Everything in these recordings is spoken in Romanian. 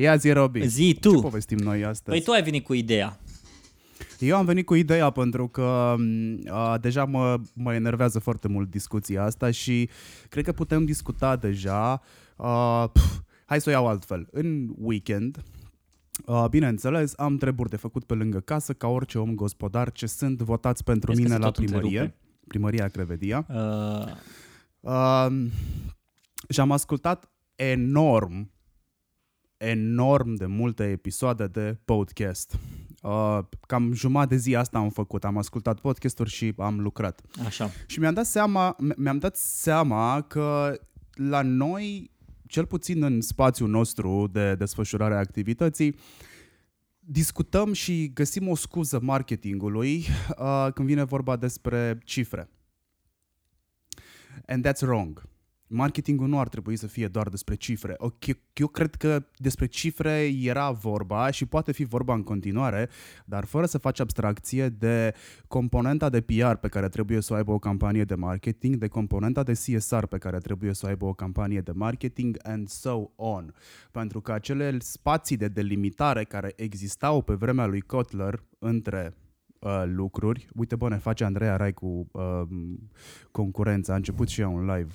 Ia zi, Robi. Zi tu. Ce povestim noi astăzi? Păi tu ai venit cu ideea. Eu am venit cu ideea pentru că a, deja mă, mă enervează foarte mult discuția asta și cred că putem discuta deja. A, pf, hai să o iau altfel. În weekend, a, bineînțeles, am treburi de făcut pe lângă casă, ca orice om gospodar ce sunt votați pentru Vezi că mine se la tot primărie. întrerupe. Primăria Crevedia. Uh, Uh, și am ascultat enorm, enorm de multe episoade de podcast. Uh, cam jumătate de zi asta am făcut. Am ascultat podcasturi și am lucrat. așa. Și mi-am dat seama, mi-am dat seama că la noi, cel puțin în spațiul nostru de desfășurare a activității, discutăm și găsim o scuză marketingului uh, când vine vorba despre cifre. And that's wrong. Marketingul nu ar trebui să fie doar despre cifre. Ok, Eu cred că despre cifre era vorba și poate fi vorba în continuare, dar fără să faci abstracție de componenta de PR pe care trebuie să o aibă o campanie de marketing, de componenta de CSR pe care trebuie să o aibă o campanie de marketing and so on. Pentru că acele spații de delimitare care existau pe vremea lui Kotler între uh, lucruri. Uite, bă, ne face Andreea Rai cu uh, concurența. A început și ea un live.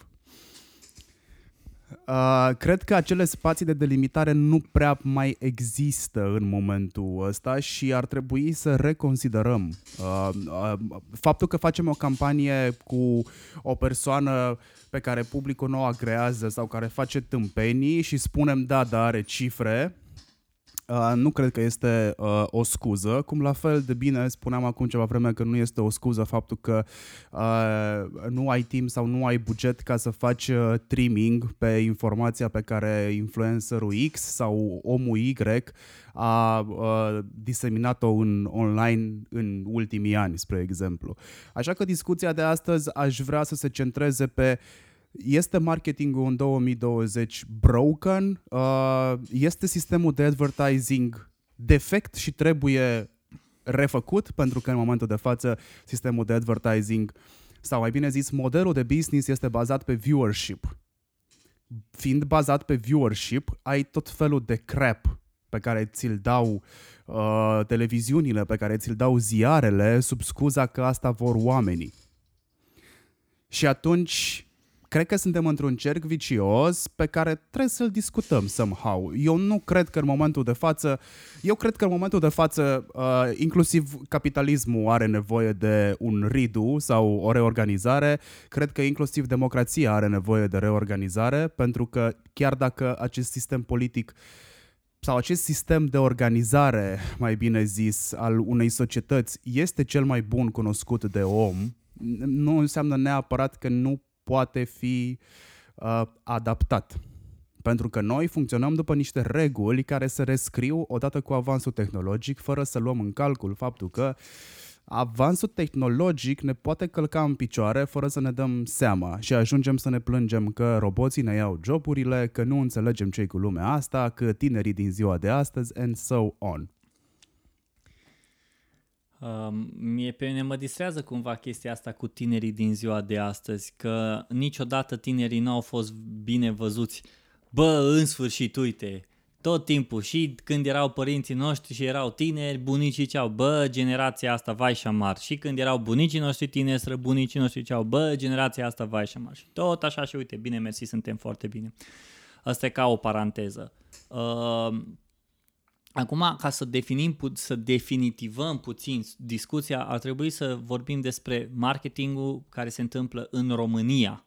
Uh, cred că acele spații de delimitare nu prea mai există în momentul ăsta și ar trebui să reconsiderăm. Uh, uh, faptul că facem o campanie cu o persoană pe care publicul nu o agrează sau care face tâmpenii și spunem da, da, are cifre, Uh, nu cred că este uh, o scuză, cum la fel de bine spuneam acum ceva vreme că nu este o scuză faptul că uh, nu ai timp sau nu ai buget ca să faci uh, trimming pe informația pe care influencerul X sau omul Y a uh, diseminat-o în online în ultimii ani, spre exemplu. Așa că discuția de astăzi aș vrea să se centreze pe este marketingul în 2020 broken? Uh, este sistemul de advertising defect și trebuie refăcut? Pentru că în momentul de față sistemul de advertising sau mai bine zis modelul de business este bazat pe viewership. Fiind bazat pe viewership, ai tot felul de crap pe care ți-l dau uh, televiziunile, pe care ți-l dau ziarele sub scuza că asta vor oamenii. Și atunci cred că suntem într-un cerc vicios pe care trebuie să-l discutăm somehow. Eu nu cred că în momentul de față, eu cred că în momentul de față, uh, inclusiv capitalismul are nevoie de un redo sau o reorganizare. Cred că inclusiv democrația are nevoie de reorganizare, pentru că chiar dacă acest sistem politic sau acest sistem de organizare, mai bine zis, al unei societăți este cel mai bun cunoscut de om, nu înseamnă neapărat că nu poate fi uh, adaptat. Pentru că noi funcționăm după niște reguli care se rescriu odată cu avansul tehnologic, fără să luăm în calcul faptul că avansul tehnologic ne poate călca în picioare fără să ne dăm seama și ajungem să ne plângem că roboții ne iau joburile, că nu înțelegem ce cu lumea asta, că tinerii din ziua de astăzi and so on. Uh, mie pe mine mă distrează cumva chestia asta cu tinerii din ziua de astăzi, că niciodată tinerii nu au fost bine văzuți. Bă, în sfârșit, uite, tot timpul și când erau părinții noștri și erau tineri, bunicii ziceau, bă, generația asta vai și șamar. Și când erau bunicii noștri tineri, străbunicii noștri ziceau, bă, generația asta vai și șamar. Și tot așa și uite, bine, mersi, suntem foarte bine. Asta e ca o paranteză. Uh, Acum, ca să definim, pu- să definitivăm puțin discuția, ar trebui să vorbim despre marketingul care se întâmplă în România.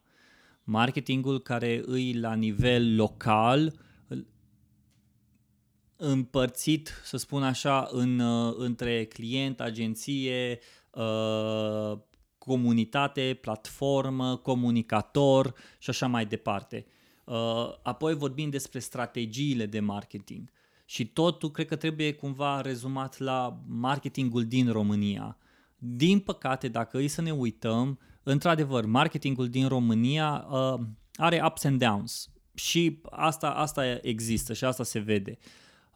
Marketingul care îi la nivel local, împărțit, să spun așa, în, uh, între client, agenție, uh, comunitate, platformă, comunicator și așa mai departe. Uh, apoi vorbim despre strategiile de marketing. Și totul cred că trebuie cumva rezumat la marketingul din România. Din păcate, dacă îi să ne uităm, într-adevăr, marketingul din România uh, are ups and downs și asta, asta există și asta se vede.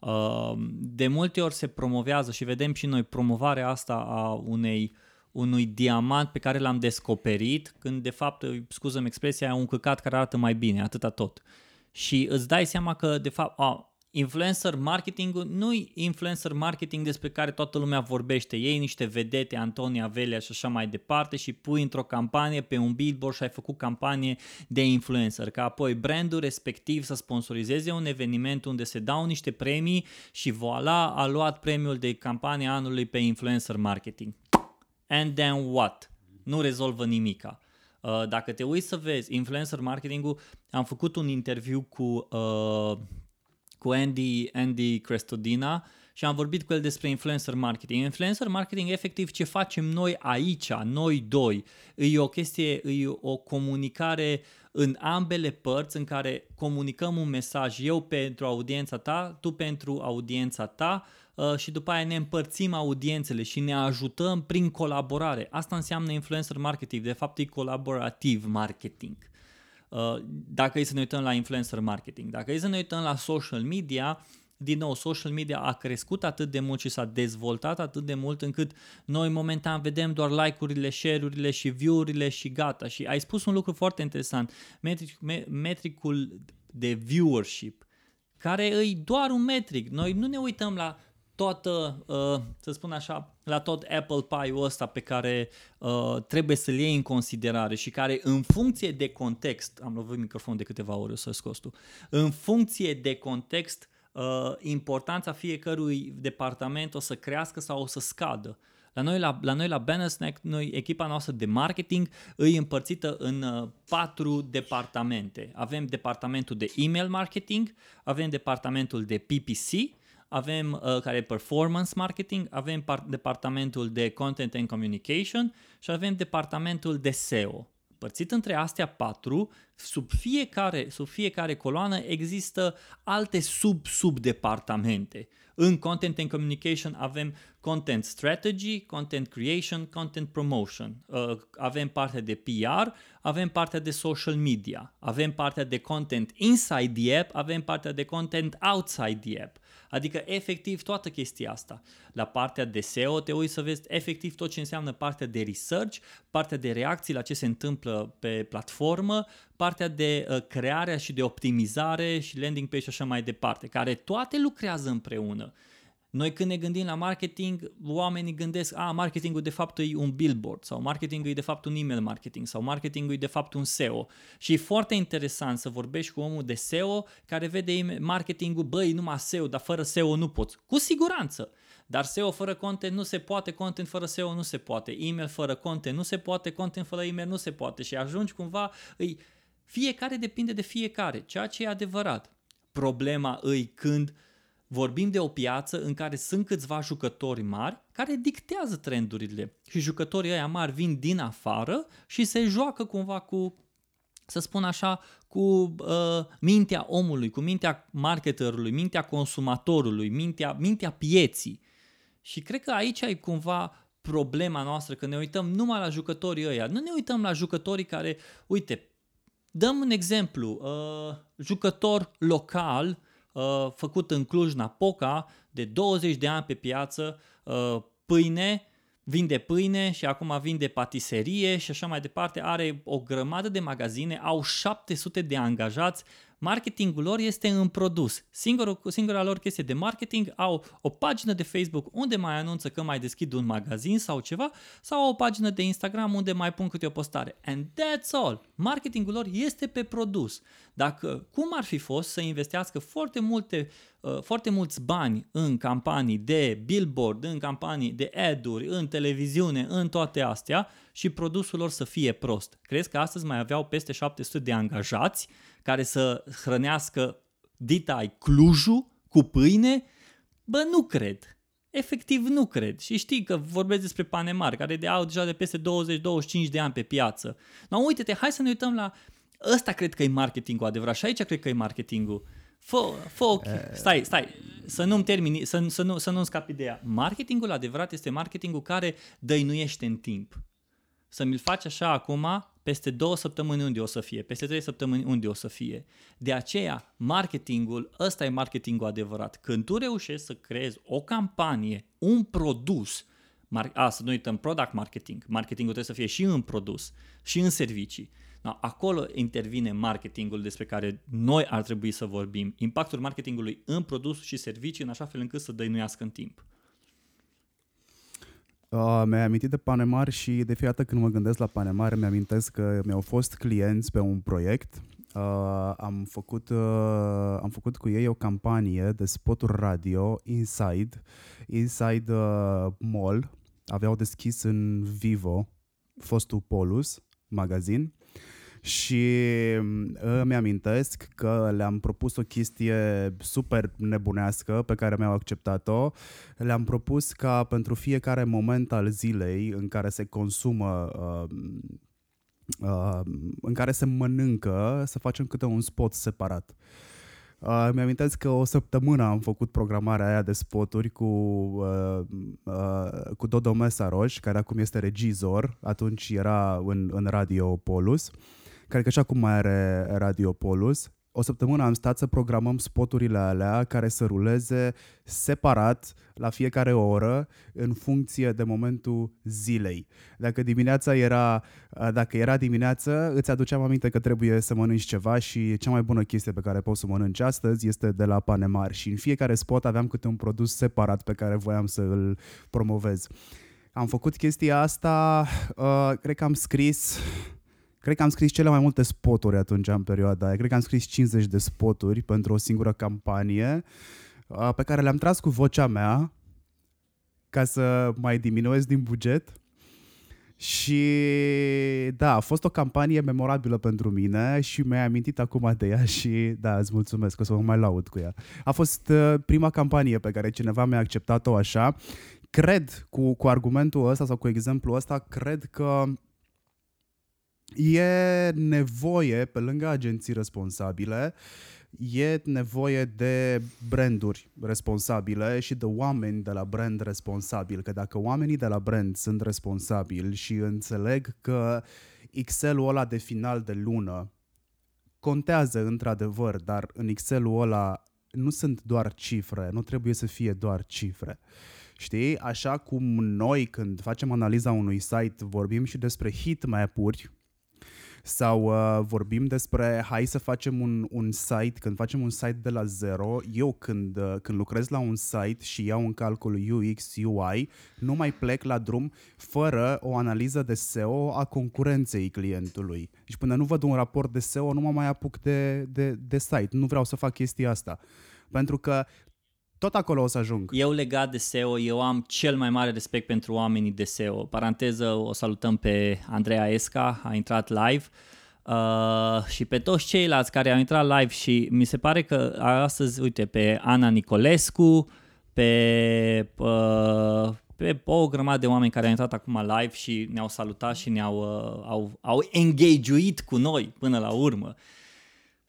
Uh, de multe ori se promovează și vedem și noi promovarea asta a unei unui diamant pe care l-am descoperit, când de fapt, scuză-mi expresia, e un căcat care arată mai bine, atâta tot. Și îți dai seama că, de fapt, a, Influencer marketing nu e influencer marketing despre care toată lumea vorbește. Ei niște vedete, Antonia Velea și așa mai departe și pui într-o campanie pe un billboard și ai făcut campanie de influencer. Ca apoi brandul respectiv să sponsorizeze un eveniment unde se dau niște premii și voilà, a luat premiul de campanie anului pe influencer marketing. And then what? Nu rezolvă nimica. Uh, dacă te uiți să vezi influencer marketing-ul, am făcut un interviu cu uh, cu Andy, Andy Crestodina și am vorbit cu el despre influencer marketing. Influencer marketing, efectiv, ce facem noi aici, noi doi, e o chestie, e o comunicare în ambele părți în care comunicăm un mesaj, eu pentru audiența ta, tu pentru audiența ta uh, și după aia ne împărțim audiențele și ne ajutăm prin colaborare. Asta înseamnă influencer marketing, de fapt e colaborativ marketing. Uh, dacă e să ne uităm la influencer marketing, dacă e să ne uităm la social media, din nou, social media a crescut atât de mult și s-a dezvoltat atât de mult încât noi momentan vedem doar like-urile, share-urile și view-urile și gata. Și ai spus un lucru foarte interesant, metric, metricul de viewership, care e doar un metric. Noi nu ne uităm la toată, uh, să spun așa, la tot Apple Pie-ul ăsta pe care uh, trebuie să-l iei în considerare și care în funcție de context, am lovit microfonul de câteva ore, o să scos tu, în funcție de context, uh, importanța fiecărui departament o să crească sau o să scadă. La noi la, la, noi la Bannersnack, noi, echipa noastră de marketing îi împărțită în uh, patru departamente. Avem departamentul de email marketing, avem departamentul de PPC, avem uh, care e performance marketing, avem par- departamentul de content and communication și avem departamentul de SEO. Părțit între astea patru, sub fiecare, sub fiecare coloană există alte sub-subdepartamente. În Content and Communication avem Content Strategy, Content Creation, Content Promotion. Uh, avem partea de PR, avem partea de social media, avem partea de content inside the app, avem partea de content outside the app. Adică efectiv toată chestia asta. La partea de SEO te uiți să vezi efectiv tot ce înseamnă partea de research, partea de reacții la ce se întâmplă pe platformă, partea de uh, crearea și de optimizare și landing page și așa mai departe, care toate lucrează împreună. Noi când ne gândim la marketing, oamenii gândesc, a, marketingul de fapt e un billboard sau marketingul e de fapt un email marketing sau marketingul e de fapt un SEO. Și e foarte interesant să vorbești cu omul de SEO care vede marketingul, băi, numai SEO, dar fără SEO nu poți. Cu siguranță. Dar SEO fără content nu se poate, content fără SEO nu se poate, e-mail fără content nu se poate, content fără e-mail nu se poate și ajungi cumva, îi, fiecare depinde de fiecare, ceea ce e adevărat. Problema îi când uh, Vorbim de o piață în care sunt câțiva jucători mari care dictează trendurile și jucătorii ăia mari vin din afară și se joacă cumva cu, să spun așa, cu uh, mintea omului, cu mintea marketerului, mintea consumatorului, mintea, mintea pieții. Și cred că aici ai cumva problema noastră, că ne uităm numai la jucătorii ăia. Nu ne uităm la jucătorii care, uite, dăm un exemplu, uh, jucător local uh, făcut în Cluj-Napoca de 20 de ani pe piață, uh, pâine, vinde pâine și acum vinde patiserie și așa mai departe, are o grămadă de magazine, au 700 de angajați, marketingul lor este în produs. Singurul, singura lor chestie de marketing au o pagină de Facebook unde mai anunță că mai deschid un magazin sau ceva sau o pagină de Instagram unde mai pun câte o postare. And that's all. Marketingul lor este pe produs. Dacă cum ar fi fost să investească foarte multe uh, foarte mulți bani în campanii de billboard, în campanii de ad-uri, în televiziune, în toate astea și produsul lor să fie prost. Crezi că astăzi mai aveau peste 700 de angajați care să hrănească Ditai Clujul cu pâine? Bă, nu cred. Efectiv nu cred. Și știi că vorbesc despre Panemar, care de au deja de peste 20-25 de ani pe piață. No, uite-te, hai să ne uităm la... Ăsta cred că e marketingul adevărat și aici cred că e marketingul. Fă, fă ok. Stai, stai, să nu-mi termini, să, să, nu, să nu scap ideea. Marketingul adevărat este marketingul care dăinuiește în timp. Să mi-l faci așa acum, peste două săptămâni unde o să fie, peste trei săptămâni unde o să fie. De aceea, marketingul, ăsta e marketingul adevărat. Când tu reușești să creezi o campanie, un produs, a, să nu uităm product marketing, marketingul trebuie să fie și în produs, și în servicii. Da, acolo intervine marketingul despre care noi ar trebui să vorbim. Impactul marketingului în produs și servicii în așa fel încât să dăinuiască în timp. Uh, mi-ai amintit de Panemar și de fiecare dată când mă gândesc la Panemar mi-amintesc că mi-au fost clienți pe un proiect Uh, am, făcut, uh, am făcut cu ei o campanie de spoturi radio Inside, Inside uh, Mall. Aveau deschis în Vivo, fostul Polus, magazin. Și uh, îmi amintesc că le-am propus o chestie super nebunească pe care mi-au acceptat-o. Le-am propus ca pentru fiecare moment al zilei în care se consumă uh, uh, în care se mănâncă, să facem câte un spot separat. Uh, mi-amintesc că o săptămână am făcut programarea aia de spoturi cu, uh, uh, cu Dodo Mesaroș, care acum este regizor, atunci era în, în Radio Polus, cred că și acum mai are Radio Polus o săptămână am stat să programăm spoturile alea care să ruleze separat la fiecare oră în funcție de momentul zilei. Dacă dimineața era, dacă era dimineață, îți aduceam aminte că trebuie să mănânci ceva și cea mai bună chestie pe care poți să mănânci astăzi este de la Panemar și în fiecare spot aveam câte un produs separat pe care voiam să îl promovez. Am făcut chestia asta, uh, cred că am scris Cred că am scris cele mai multe spoturi atunci în perioada aia. Cred că am scris 50 de spoturi pentru o singură campanie uh, pe care le-am tras cu vocea mea ca să mai diminuez din buget. Și da, a fost o campanie memorabilă pentru mine și mi-ai amintit acum de ea și da, îți mulțumesc, o să mă mai laud cu ea. A fost uh, prima campanie pe care cineva mi-a acceptat-o așa. Cred, cu, cu argumentul ăsta sau cu exemplul ăsta, cred că E nevoie, pe lângă agenții responsabile, e nevoie de branduri responsabile și de oameni de la brand responsabil. Că dacă oamenii de la brand sunt responsabili și înțeleg că Excel-ul ăla de final de lună contează într-adevăr, dar în Excel-ul ăla nu sunt doar cifre, nu trebuie să fie doar cifre. Știi? Așa cum noi când facem analiza unui site vorbim și despre heatmap-uri, sau uh, vorbim despre hai să facem un, un site, când facem un site de la zero, eu când, uh, când lucrez la un site și iau în calcul UX, UI, nu mai plec la drum fără o analiză de SEO a concurenței clientului. Și până nu văd un raport de SEO, nu mă mai apuc de, de, de site. Nu vreau să fac chestia asta. Pentru că tot acolo o să ajung. Eu legat de SEO, eu am cel mai mare respect pentru oamenii de SEO. Paranteză, o salutăm pe Andreea Esca, a intrat live. Uh, și pe toți ceilalți care au intrat live și mi se pare că astăzi, uite, pe Ana Nicolescu, pe, uh, pe o grămadă de oameni care au intrat acum live și ne-au salutat și ne-au uh, au, au engageuit cu noi până la urmă.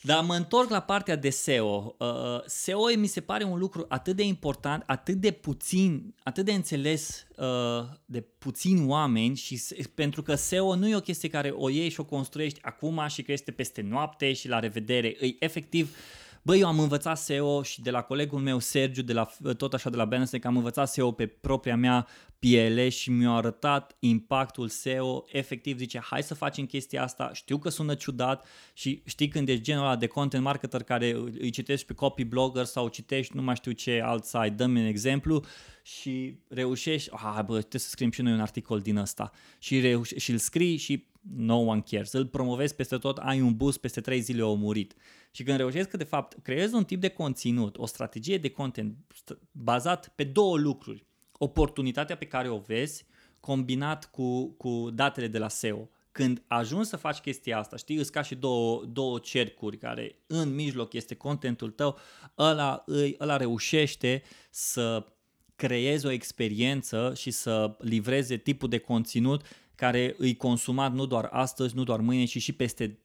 Dar mă întorc la partea de SEO. Uh, SEO mi se pare un lucru atât de important, atât de puțin, atât de înțeles uh, de puțini oameni și pentru că SEO nu e o chestie care o iei și o construiești acum și că este peste noapte și la revedere. E efectiv uh, Băi, eu am învățat SEO și de la colegul meu Sergiu, de la, tot așa de la că am învățat SEO pe propria mea piele și mi-a arătat impactul SEO. Efectiv zice, hai să facem chestia asta, știu că sună ciudat și știi când ești genul ăla de content marketer care îi citești pe copy blogger sau citești nu mai știu ce alt site, dă-mi un exemplu și reușești, ah, bă, trebuie să scriem și noi un articol din ăsta și, reuș- și îl scrii și no one cares, îl promovezi peste tot, ai un boost, peste 3 zile au murit. Și când reușești că de fapt creezi un tip de conținut, o strategie de content bazat pe două lucruri, oportunitatea pe care o vezi combinat cu, cu datele de la SEO. Când ajungi să faci chestia asta, știi, îți ca și două, două cercuri care în mijloc este contentul tău, ăla, îi, ăla reușește să creezi o experiență și să livreze tipul de conținut care îi consumat nu doar astăzi, nu doar mâine, ci și peste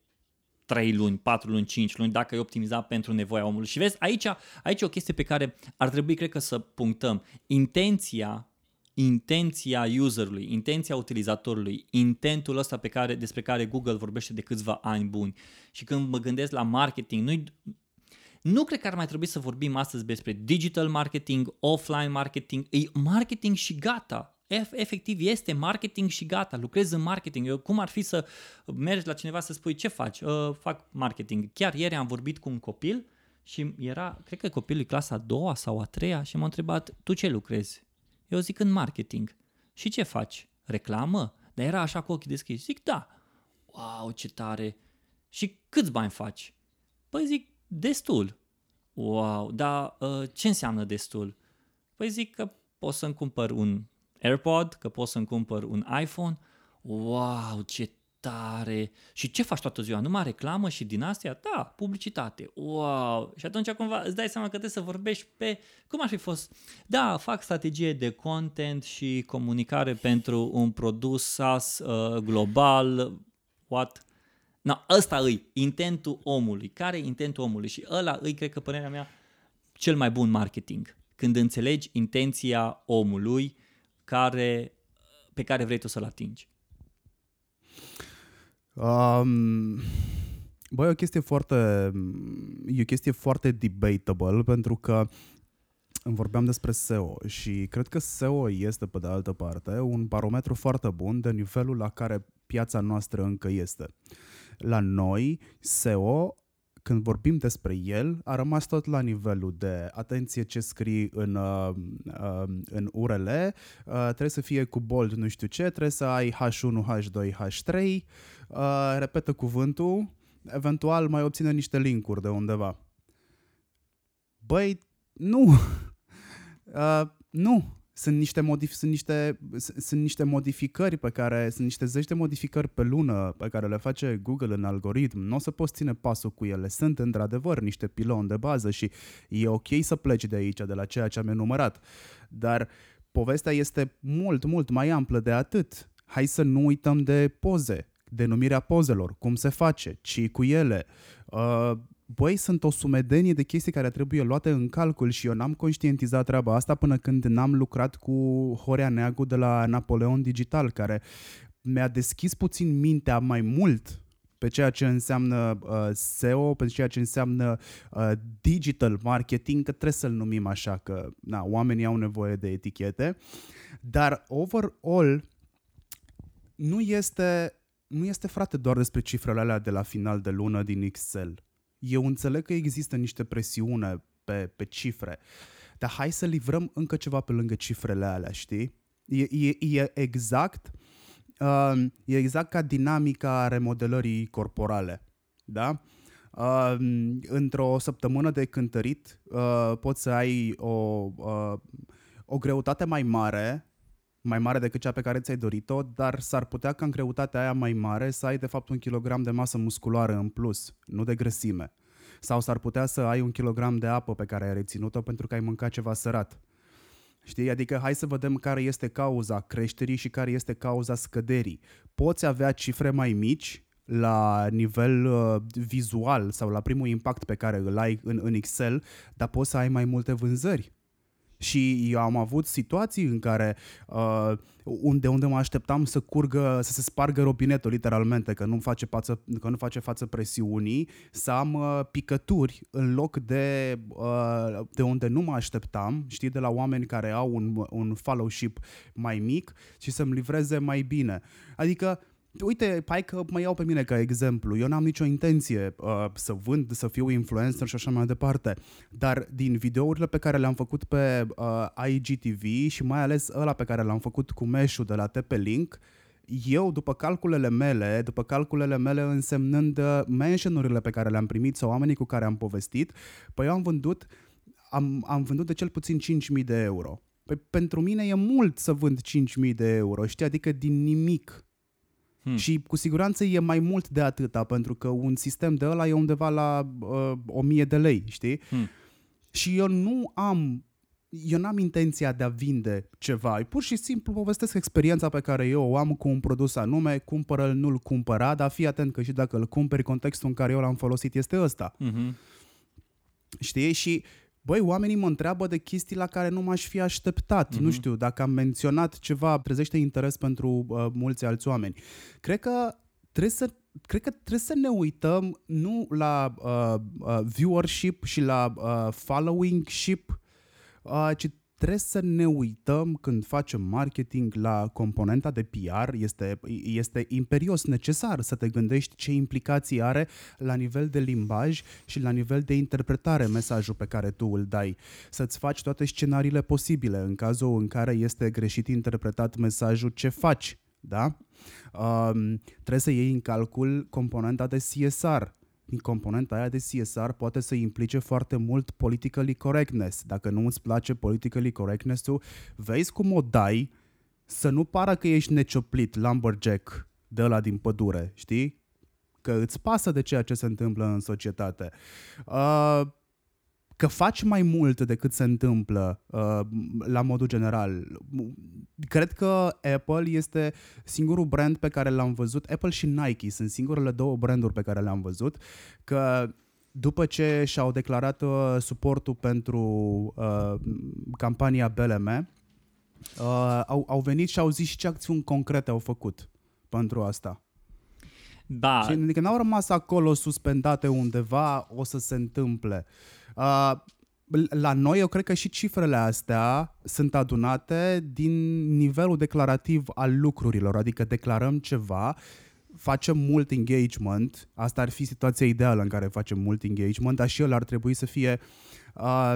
3 luni, 4 luni, 5 luni, dacă e optimizat pentru nevoia omului. Și vezi, aici, aici e o chestie pe care ar trebui, cred că, să punctăm. Intenția intenția userului, intenția utilizatorului, intentul ăsta pe care, despre care Google vorbește de câțiva ani buni. Și când mă gândesc la marketing, nu nu cred că ar mai trebui să vorbim astăzi despre digital marketing, offline marketing, e marketing și gata. Efectiv este marketing și gata, lucrez în marketing. Eu, cum ar fi să mergi la cineva să spui ce faci? Uh, fac marketing. Chiar ieri am vorbit cu un copil și era, cred că copilul clasa a doua sau a treia și m-a întrebat, tu ce lucrezi? Eu zic în marketing. Și ce faci? Reclamă? Dar era așa cu ochii deschiși. Zic, da. Wow, ce tare! Și câți bani faci? Păi zic, destul. Wow, dar uh, ce înseamnă destul? Păi zic că pot să-mi cumpăr un AirPod, că pot să-mi cumpăr un iPhone. Wow, ce tare! Și ce faci toată ziua? Numai reclamă și din astea? Da, publicitate. Wow! Și atunci cumva îți dai seama că trebuie să vorbești pe... Cum ar fi fost? Da, fac strategie de content și comunicare pentru un produs SaaS uh, global. What? No, ăsta îi intentul omului. Care e intentul omului? Și ăla îi, cred că părerea mea, cel mai bun marketing. Când înțelegi intenția omului care, pe care vrei tu să-l atingi. Um, băi, e o chestie foarte, e o chestie foarte debatable pentru că vorbeam despre SEO și cred că SEO este, pe de altă parte, un barometru foarte bun de nivelul la care piața noastră încă este. La noi, SEO când vorbim despre el, a rămas tot la nivelul de atenție ce scrii în, uh, uh, în URL, uh, trebuie să fie cu bold nu știu ce, trebuie să ai H1, H2, H3, uh, repetă cuvântul, eventual mai obține niște linkuri de undeva. Băi, nu! Uh, nu! Sunt niște, modif- sunt, niște, sunt niște modificări pe care, sunt niște zeci de modificări pe lună pe care le face Google în algoritm. Nu o să poți ține pasul cu ele. Sunt într-adevăr niște piloni de bază și e ok să pleci de aici, de la ceea ce am enumerat. Dar povestea este mult, mult mai amplă de atât. Hai să nu uităm de poze, denumirea pozelor, cum se face, ci cu ele, uh, băi, sunt o sumedenie de chestii care trebuie luate în calcul și eu n-am conștientizat treaba asta până când n-am lucrat cu Horea Neagu de la Napoleon Digital, care mi-a deschis puțin mintea mai mult pe ceea ce înseamnă uh, SEO, pe ceea ce înseamnă uh, digital marketing, că trebuie să-l numim așa, că na, oamenii au nevoie de etichete, dar overall nu este, nu este frate doar despre cifrele alea de la final de lună din Excel eu înțeleg că există niște presiune pe, pe cifre, dar hai să livrăm încă ceva pe lângă cifrele alea, știi? E, e, e exact uh, e exact ca dinamica remodelării corporale, da? Uh, într-o săptămână de cântărit uh, poți să ai o, uh, o greutate mai mare mai mare decât cea pe care ți-ai dorit-o, dar s-ar putea ca în greutatea aia mai mare să ai de fapt un kilogram de masă musculară în plus, nu de grăsime. Sau s-ar putea să ai un kilogram de apă pe care ai reținut-o pentru că ai mâncat ceva sărat. Știi? Adică hai să vedem care este cauza creșterii și care este cauza scăderii. Poți avea cifre mai mici la nivel uh, vizual sau la primul impact pe care îl ai în, în Excel, dar poți să ai mai multe vânzări și eu am avut situații în care uh, unde, unde mă așteptam să curgă, să se spargă robinetul literalmente, că nu face față, că nu face față presiunii, să am uh, picături în loc de, uh, de unde nu mă așteptam, știi, de la oameni care au un, un fellowship mai mic și să-mi livreze mai bine. Adică Uite, hai că mă iau pe mine ca exemplu. Eu n-am nicio intenție uh, să vând, să fiu influencer și așa mai departe. Dar din videourile pe care le-am făcut pe uh, IGTV și mai ales ăla pe care l-am făcut cu meșul de la TP-Link, eu, după calculele mele, după calculele mele însemnând uh, mentionurile pe care le-am primit sau oamenii cu care am povestit, păi eu am vândut, am, am vândut de cel puțin 5.000 de euro. Păi pentru mine e mult să vând 5.000 de euro, știi? Adică din nimic Hmm. Și cu siguranță e mai mult de atâta, pentru că un sistem de ăla e undeva la uh, 1000 de lei, știi? Hmm. Și eu nu am eu n-am intenția de a vinde ceva, pur și simplu povestesc experiența pe care eu o am cu un produs anume, cumpără-l, nu-l cumpăra, dar fii atent că și dacă îl cumperi, contextul în care eu l-am folosit este ăsta. Mm-hmm. Știi? Și Băi, oamenii mă întreabă de chestii la care nu m-aș fi așteptat. Mm-hmm. Nu știu, dacă am menționat ceva, trezește interes pentru uh, mulți alți oameni. Cred că trebuie să cred că trebuie să ne uităm nu la uh, uh, viewership și la uh, followingship, uh, ci trebuie să ne uităm când facem marketing la componenta de PR. Este, este imperios necesar să te gândești ce implicații are la nivel de limbaj și la nivel de interpretare mesajul pe care tu îl dai. Să-ți faci toate scenariile posibile în cazul în care este greșit interpretat mesajul ce faci. Da? Um, trebuie să iei în calcul componenta de CSR, din componenta aia de CSR poate să implice foarte mult politically correctness. Dacă nu îți place politically correctness-ul, vezi cum o dai să nu pară că ești necioplit, lumberjack de ăla din pădure, știi? Că îți pasă de ceea ce se întâmplă în societate. Uh, că faci mai mult decât se întâmplă uh, la modul general. Cred că Apple este singurul brand pe care l-am văzut, Apple și Nike sunt singurele două branduri pe care le-am văzut, că după ce și-au declarat uh, suportul pentru uh, campania BLM, uh, au, au venit și au zis și ce acțiuni concrete au făcut pentru asta. Da. Și adică n-au rămas acolo suspendate undeva, o să se întâmple. Uh, la noi, eu cred că și cifrele astea sunt adunate din nivelul declarativ al lucrurilor, adică declarăm ceva, facem mult engagement, asta ar fi situația ideală în care facem mult engagement, dar și el ar trebui să fie uh,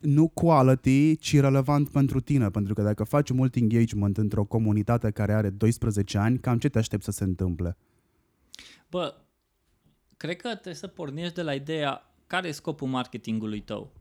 nu quality, ci relevant pentru tine, pentru că dacă faci mult engagement într-o comunitate care are 12 ani, cam ce te aștept să se întâmple? Bă, cred că trebuie să pornești de la ideea care e scopul marketingului tău.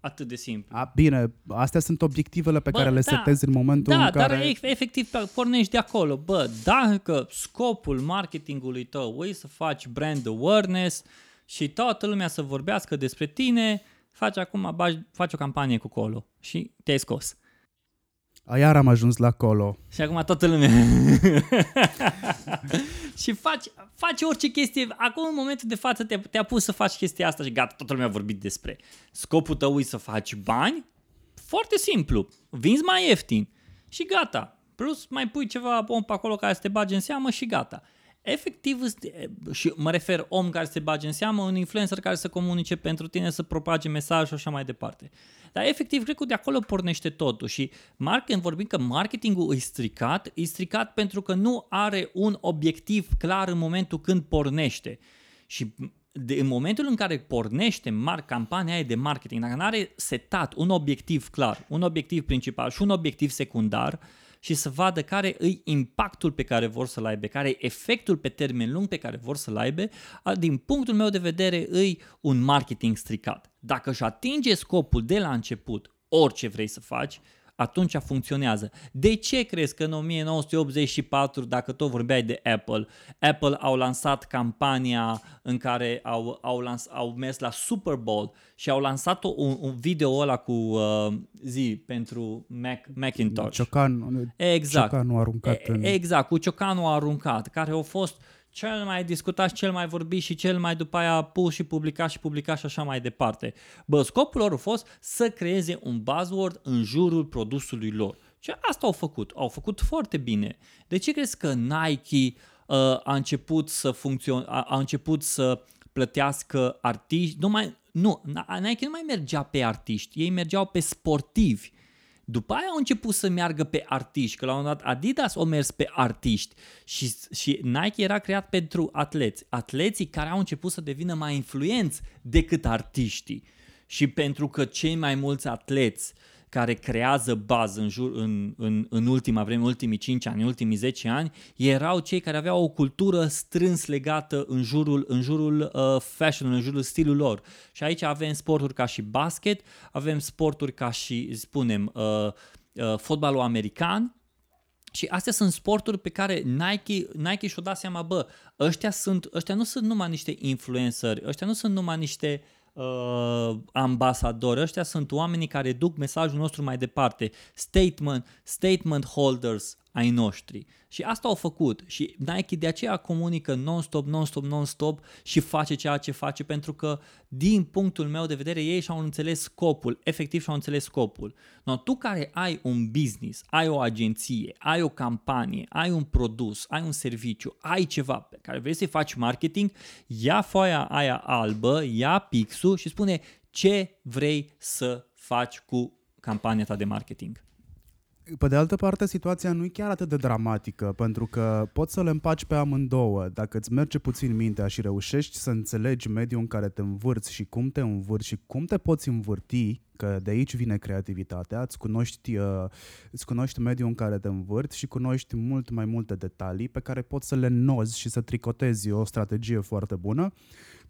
Atât de simplu. A, bine, astea sunt obiectivele pe Bă, care le da, setezi în momentul da, în care... dar efectiv pornești de acolo. Bă, dacă scopul marketingului tău e să faci brand awareness și toată lumea să vorbească despre tine, faci acum, bagi, faci o campanie cu Colo și te-ai scos. Iar am ajuns la Colo. Și acum toată lumea. și faci, faci orice chestie. Acum, în momentul de față, te, te-a pus să faci chestia asta și gata, toată lumea a vorbit despre. Scopul tău e să faci bani? Foarte simplu. Vinzi mai ieftin. Și gata. Plus mai pui ceva om pe acolo care să te bage în seamă și gata. Efectiv, și mă refer om care se bage în seamă, un influencer care să comunice pentru tine, să propage mesaj și așa mai departe. Dar efectiv, cred că de acolo pornește totul și marketing, vorbim că marketingul e stricat, e stricat pentru că nu are un obiectiv clar în momentul când pornește. Și de, în momentul în care pornește mar, campania aia de marketing, dacă nu are setat un obiectiv clar, un obiectiv principal și un obiectiv secundar, uh, și să vadă care îi impactul pe care vor să-l aibă, care e efectul pe termen lung pe care vor să-l aibă, din punctul meu de vedere îi un marketing stricat. Dacă își atinge scopul de la început, orice vrei să faci, atunci funcționează. De ce crezi că în 1984, dacă tot vorbeai de Apple, Apple au lansat campania în care au, au, lans, au mers la Super Bowl și au lansat un, un video ăla cu uh, zi pentru Mac, Macintosh. Ciocan, exact. Ciocanul aruncat. În... Exact, cu ciocanul aruncat, care au fost uh, cel mai discutat, cel mai vorbit și cel mai după aia pus și publicat și publicat și așa mai departe. Bă, scopul lor a fost să creeze un buzzword în jurul produsului lor. Și asta au făcut. Au făcut foarte bine. De ce crezi că Nike uh, a început să funcțion- a, a început să plătească artiști? Nu, mai, nu, Nike nu mai mergea pe artiști, ei mergeau pe sportivi. După aia au început să meargă pe artiști, că la un moment dat Adidas o mers pe artiști și, și Nike era creat pentru atleți. Atleții care au început să devină mai influenți decât artiștii. Și pentru că cei mai mulți atleți uh, care creează bază în, jur, în, în, în ultima vreme, ultimii 5 ani, ultimii 10 ani, erau cei care aveau o cultură strâns legată în jurul, în jurul uh, fashion, în jurul stilul lor. Și aici avem sporturi ca și basket, avem sporturi ca și, spunem, uh, uh, fotbalul american, și astea sunt sporturi pe care Nike, Nike și-o dat seama, bă, ăștia, sunt, ăștia nu sunt numai niște influenceri, ăștia nu sunt numai niște uh, ambasadori, ăștia sunt oamenii care duc mesajul nostru mai departe, statement, statement holders ai noștri. Și asta au făcut și Nike de aceea comunică non-stop, non-stop, non-stop și face ceea ce face pentru că din punctul meu de vedere ei și-au înțeles scopul, efectiv și-au înțeles scopul. No, tu care ai un business, ai o agenție, ai o campanie, ai un produs, ai un serviciu, ai ceva pe care vrei să-i faci marketing, ia foaia aia albă, ia pixul și spune ce vrei să faci cu campania ta de marketing. Pe de altă parte, situația nu e chiar atât de dramatică, pentru că poți să le împaci pe amândouă. Dacă îți merge puțin mintea și reușești să înțelegi mediul în care te învârți și cum te învârți și cum te poți învârti, că de aici vine creativitatea, îți cunoști, uh, îți cunoști mediul în care te învârți și cunoști mult mai multe detalii pe care poți să le nozi și să tricotezi o strategie foarte bună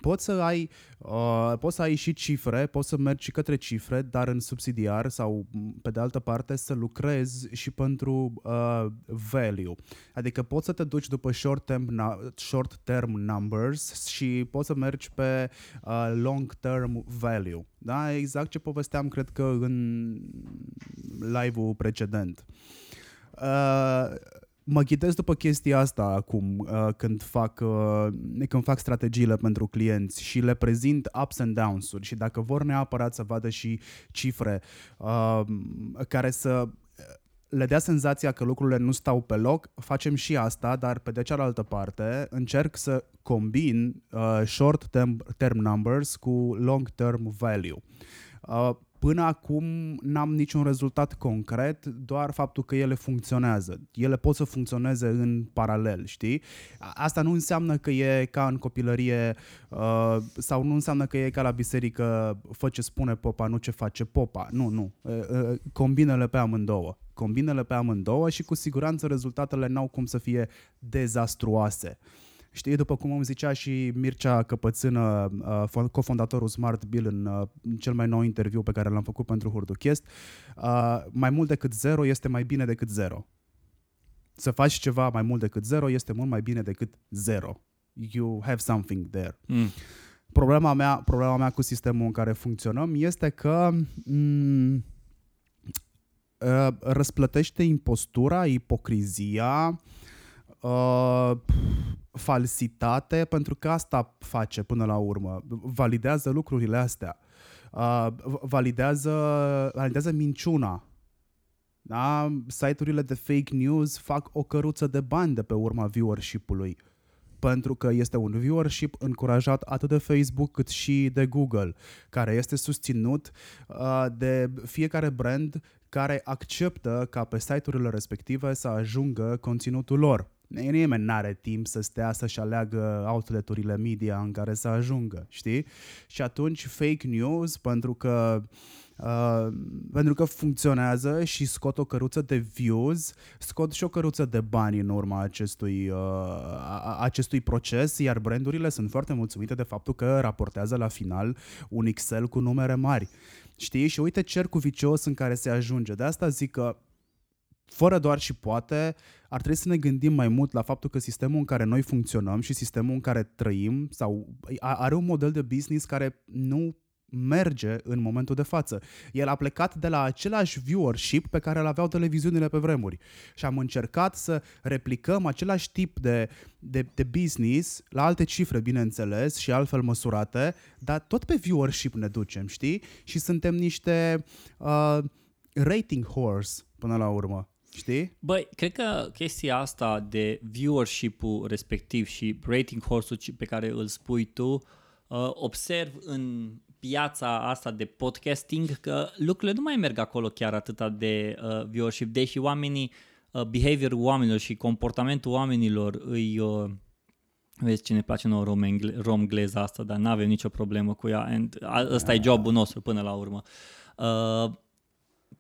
poți să ai, uh, poți să ai și cifre, poți să mergi și către cifre, dar în subsidiar sau pe de altă parte să lucrezi și pentru uh, value. Adică poți să te duci după short term, short term numbers și poți să mergi pe uh, long term value. Da? Exact ce povesteam, cred că în live-ul precedent. Uh, mă ghidez după chestia asta acum uh, când, fac, uh, când fac strategiile pentru clienți și le prezint ups and downs-uri și dacă vor neapărat să vadă și cifre uh, care să le dea senzația că lucrurile nu stau pe loc, facem și asta, dar pe de cealaltă parte încerc să combin uh, short term, term numbers cu long term value. Uh, Până acum n-am niciun rezultat concret, doar faptul că ele funcționează. Ele pot să funcționeze în paralel, știi? Asta nu înseamnă că e ca în copilărie uh, sau nu înseamnă că e ca la biserică, fă ce spune popa, nu ce face popa. Nu, nu. Uh, uh, combinele pe amândouă. Combinele pe amândouă și cu siguranță rezultatele n-au cum să fie dezastruoase. Știi, după cum îmi zicea și Mircea Căpățână, uh, cofondatorul Smart Bill în uh, cel mai nou interviu pe care l-am făcut pentru Hurduchest, uh, mai mult decât zero este mai bine decât zero. Să faci ceva mai mult decât zero este mult mai bine decât zero. You have something there. Mm. Problema, mea, problema mea cu sistemul în care funcționăm este că mm, uh, răsplătește impostura, ipocrizia, uh, falsitate, pentru că asta face până la urmă. Validează lucrurile astea. Uh, validează, validează minciuna. Da? Site-urile de fake news fac o căruță de bani de pe urma viewership-ului pentru că este un viewership încurajat atât de Facebook cât și de Google, care este susținut uh, de fiecare brand care acceptă ca pe site-urile respective să ajungă conținutul lor. Nimeni nu are timp să stea să-și aleagă outleturile media în care să ajungă, știi? Și atunci fake news, pentru că Uh, pentru că funcționează și scot o căruță de views, scot și o căruță de bani în urma acestui, uh, a, acestui proces, iar brandurile sunt foarte mulțumite de faptul că raportează la final un Excel cu numere mari. Știi? Și uite cercul vicios în care se ajunge. De asta zic că fără doar și poate, ar trebui să ne gândim mai mult la faptul că sistemul în care noi funcționăm și sistemul în care trăim sau are un model de business care nu merge în momentul de față. El a plecat de la același viewership pe care îl aveau televiziunile pe vremuri și am încercat să replicăm același tip de, de, de business la alte cifre, bineînțeles, și altfel măsurate, dar tot pe viewership ne ducem, știi? Și suntem niște uh, rating horse până la urmă. Știi? Băi, cred că chestia asta de viewership-ul respectiv și rating horse-ul pe care îl spui tu, uh, observ în piața asta de podcasting că lucrurile nu mai merg acolo chiar atâta de uh, viewership, deși oamenii, uh, behavior oamenilor și comportamentul oamenilor îi... Uh, Vezi ce ne place nouă rom, engle- rom gleza asta, dar nu avem nicio problemă cu ea. And ăsta e jobul nostru până la urmă. Uh,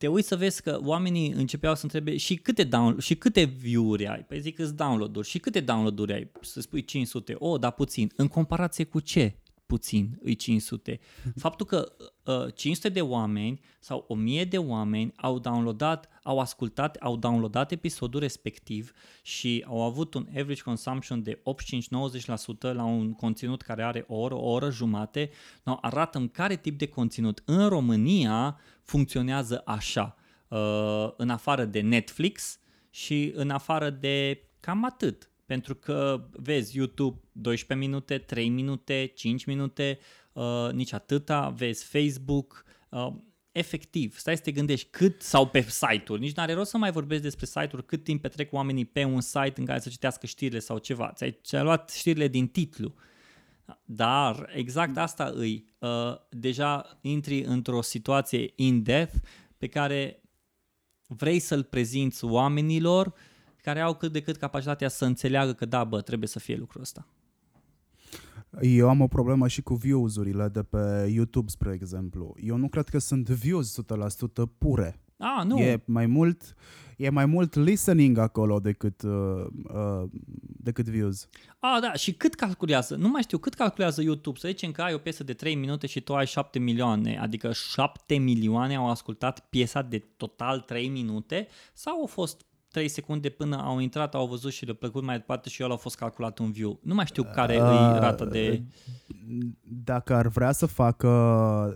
te uiți să vezi că oamenii începeau să întrebe și câte, download, și câte view-uri ai? Păi zic că download-uri. Și câte download-uri ai? Să spui 500. O, oh, da, puțin. În comparație cu ce? puțin, îi 500. Faptul că uh, 500 de oameni sau 1000 de oameni au downloadat, au ascultat, au downloadat episodul respectiv și au avut un average consumption de 85-90% la un conținut care are o oră, o oră jumate, no, arată în care tip de conținut în România funcționează așa. Uh, în afară de Netflix și în afară de cam atât pentru că, vezi, YouTube 12 minute, 3 minute, 5 minute, uh, nici atâta, vezi Facebook, uh, efectiv, stai să te gândești cât, sau pe site-uri, nici n-are rost să mai vorbești despre site-uri, cât timp petrec oamenii pe un site în care să citească știrile sau ceva, ți-ai, ți-ai luat știrile din titlu. Dar exact asta îi, uh, deja intri într-o situație in-depth pe care vrei să-l prezinți oamenilor care au cât de cât capacitatea să înțeleagă că da, bă, trebuie să fie lucrul ăsta. Eu am o problemă și cu views-urile de pe YouTube, spre exemplu. Eu nu cred că sunt views 100% pure. Ah, nu. E mai mult, e mai mult listening acolo decât, uh, uh, decât views. Ah, da, și cât calculează? Nu mai știu, cât calculează YouTube? Să zicem că ai o piesă de 3 minute și tu ai 7 milioane, adică 7 milioane au ascultat piesa de total 3 minute sau au fost 3 secunde până au intrat, au văzut și le plăcut mai departe și el a fost calculat un view. Nu mai știu care uh, e rata de... Dacă ar vrea să facă,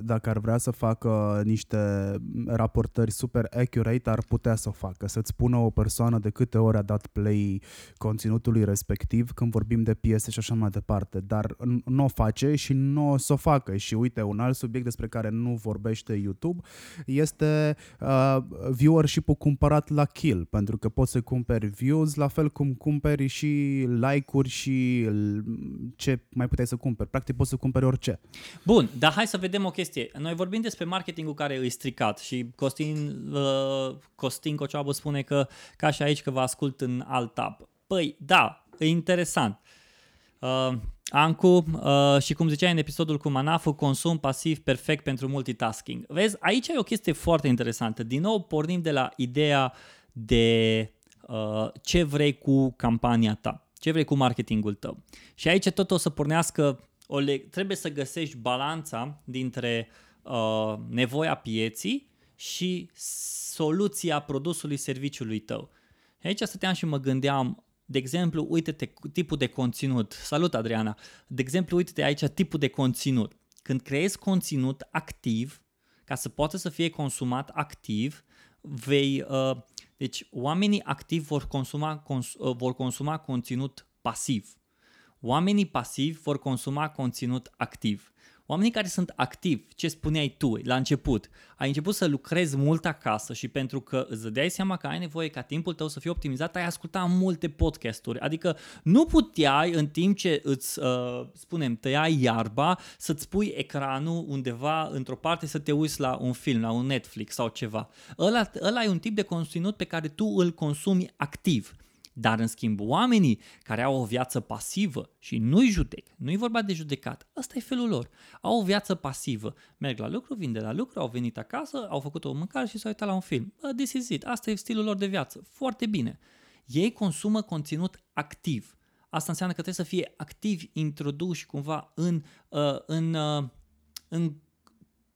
dacă ar vrea să facă niște raportări super accurate, ar putea să o facă. Să-ți spună o persoană de câte ori a dat play conținutului respectiv când vorbim de piese și așa mai departe. Dar nu o face și nu o să o facă. Și uite, un alt subiect despre care nu vorbește YouTube este uh, viewership-ul cumpărat la kill, pentru că că poți să cumperi views, la fel cum cumperi și like-uri și ce mai puteai să cumperi. Practic poți să cumperi orice. Bun, dar hai să vedem o chestie. Noi vorbim despre marketingul care e stricat și Costin, uh, Costin Cocioabă spune că ca și aici că vă ascult în alt tab. Păi, da, e interesant. Uh, Ancu, uh, și cum ziceai în episodul cu Manafu, consum pasiv perfect pentru multitasking. Vezi, aici e o chestie foarte interesantă. Din nou pornim de la ideea uh, de uh, ce vrei cu campania ta, ce vrei cu marketingul tău. Și aici tot o să pornească, o le- trebuie să găsești balanța dintre uh, nevoia pieții și soluția produsului serviciului tău. Și aici stăteam și mă gândeam, de exemplu, uite-te tipul de conținut. Salut, Adriana! De exemplu, uite-te aici tipul de conținut. Când creezi conținut activ, ca să poată să fie consumat activ, vei uh, deci oamenii activi vor consuma, cons, uh, vor consuma conținut pasiv. Oamenii pasivi vor consuma conținut activ. Oamenii care sunt activi, ce spuneai tu la început, ai început să lucrezi mult acasă și pentru că îți dădeai seama că ai nevoie ca timpul tău să fie optimizat, ai ascultat multe podcasturi. Adică nu puteai în timp ce îți, uh, spunem, tăiai iarba, să-ți pui ecranul undeva într-o parte să te uiți la un film, la un Netflix sau ceva. Ăla, ăla e un tip de conținut pe care tu îl consumi activ. Dar, în schimb, oamenii care au o viață pasivă și nu-i judec, nu-i vorba de judecat, ăsta e felul lor. Au o viață pasivă, merg la lucru, vin de la lucru, au venit acasă, au făcut o mâncare și s-au uitat la un film. Bă, this is it. Asta e stilul lor de viață. Foarte bine. Ei consumă conținut activ. Asta înseamnă că trebuie să fie activi introduși cumva în, uh, în, uh, în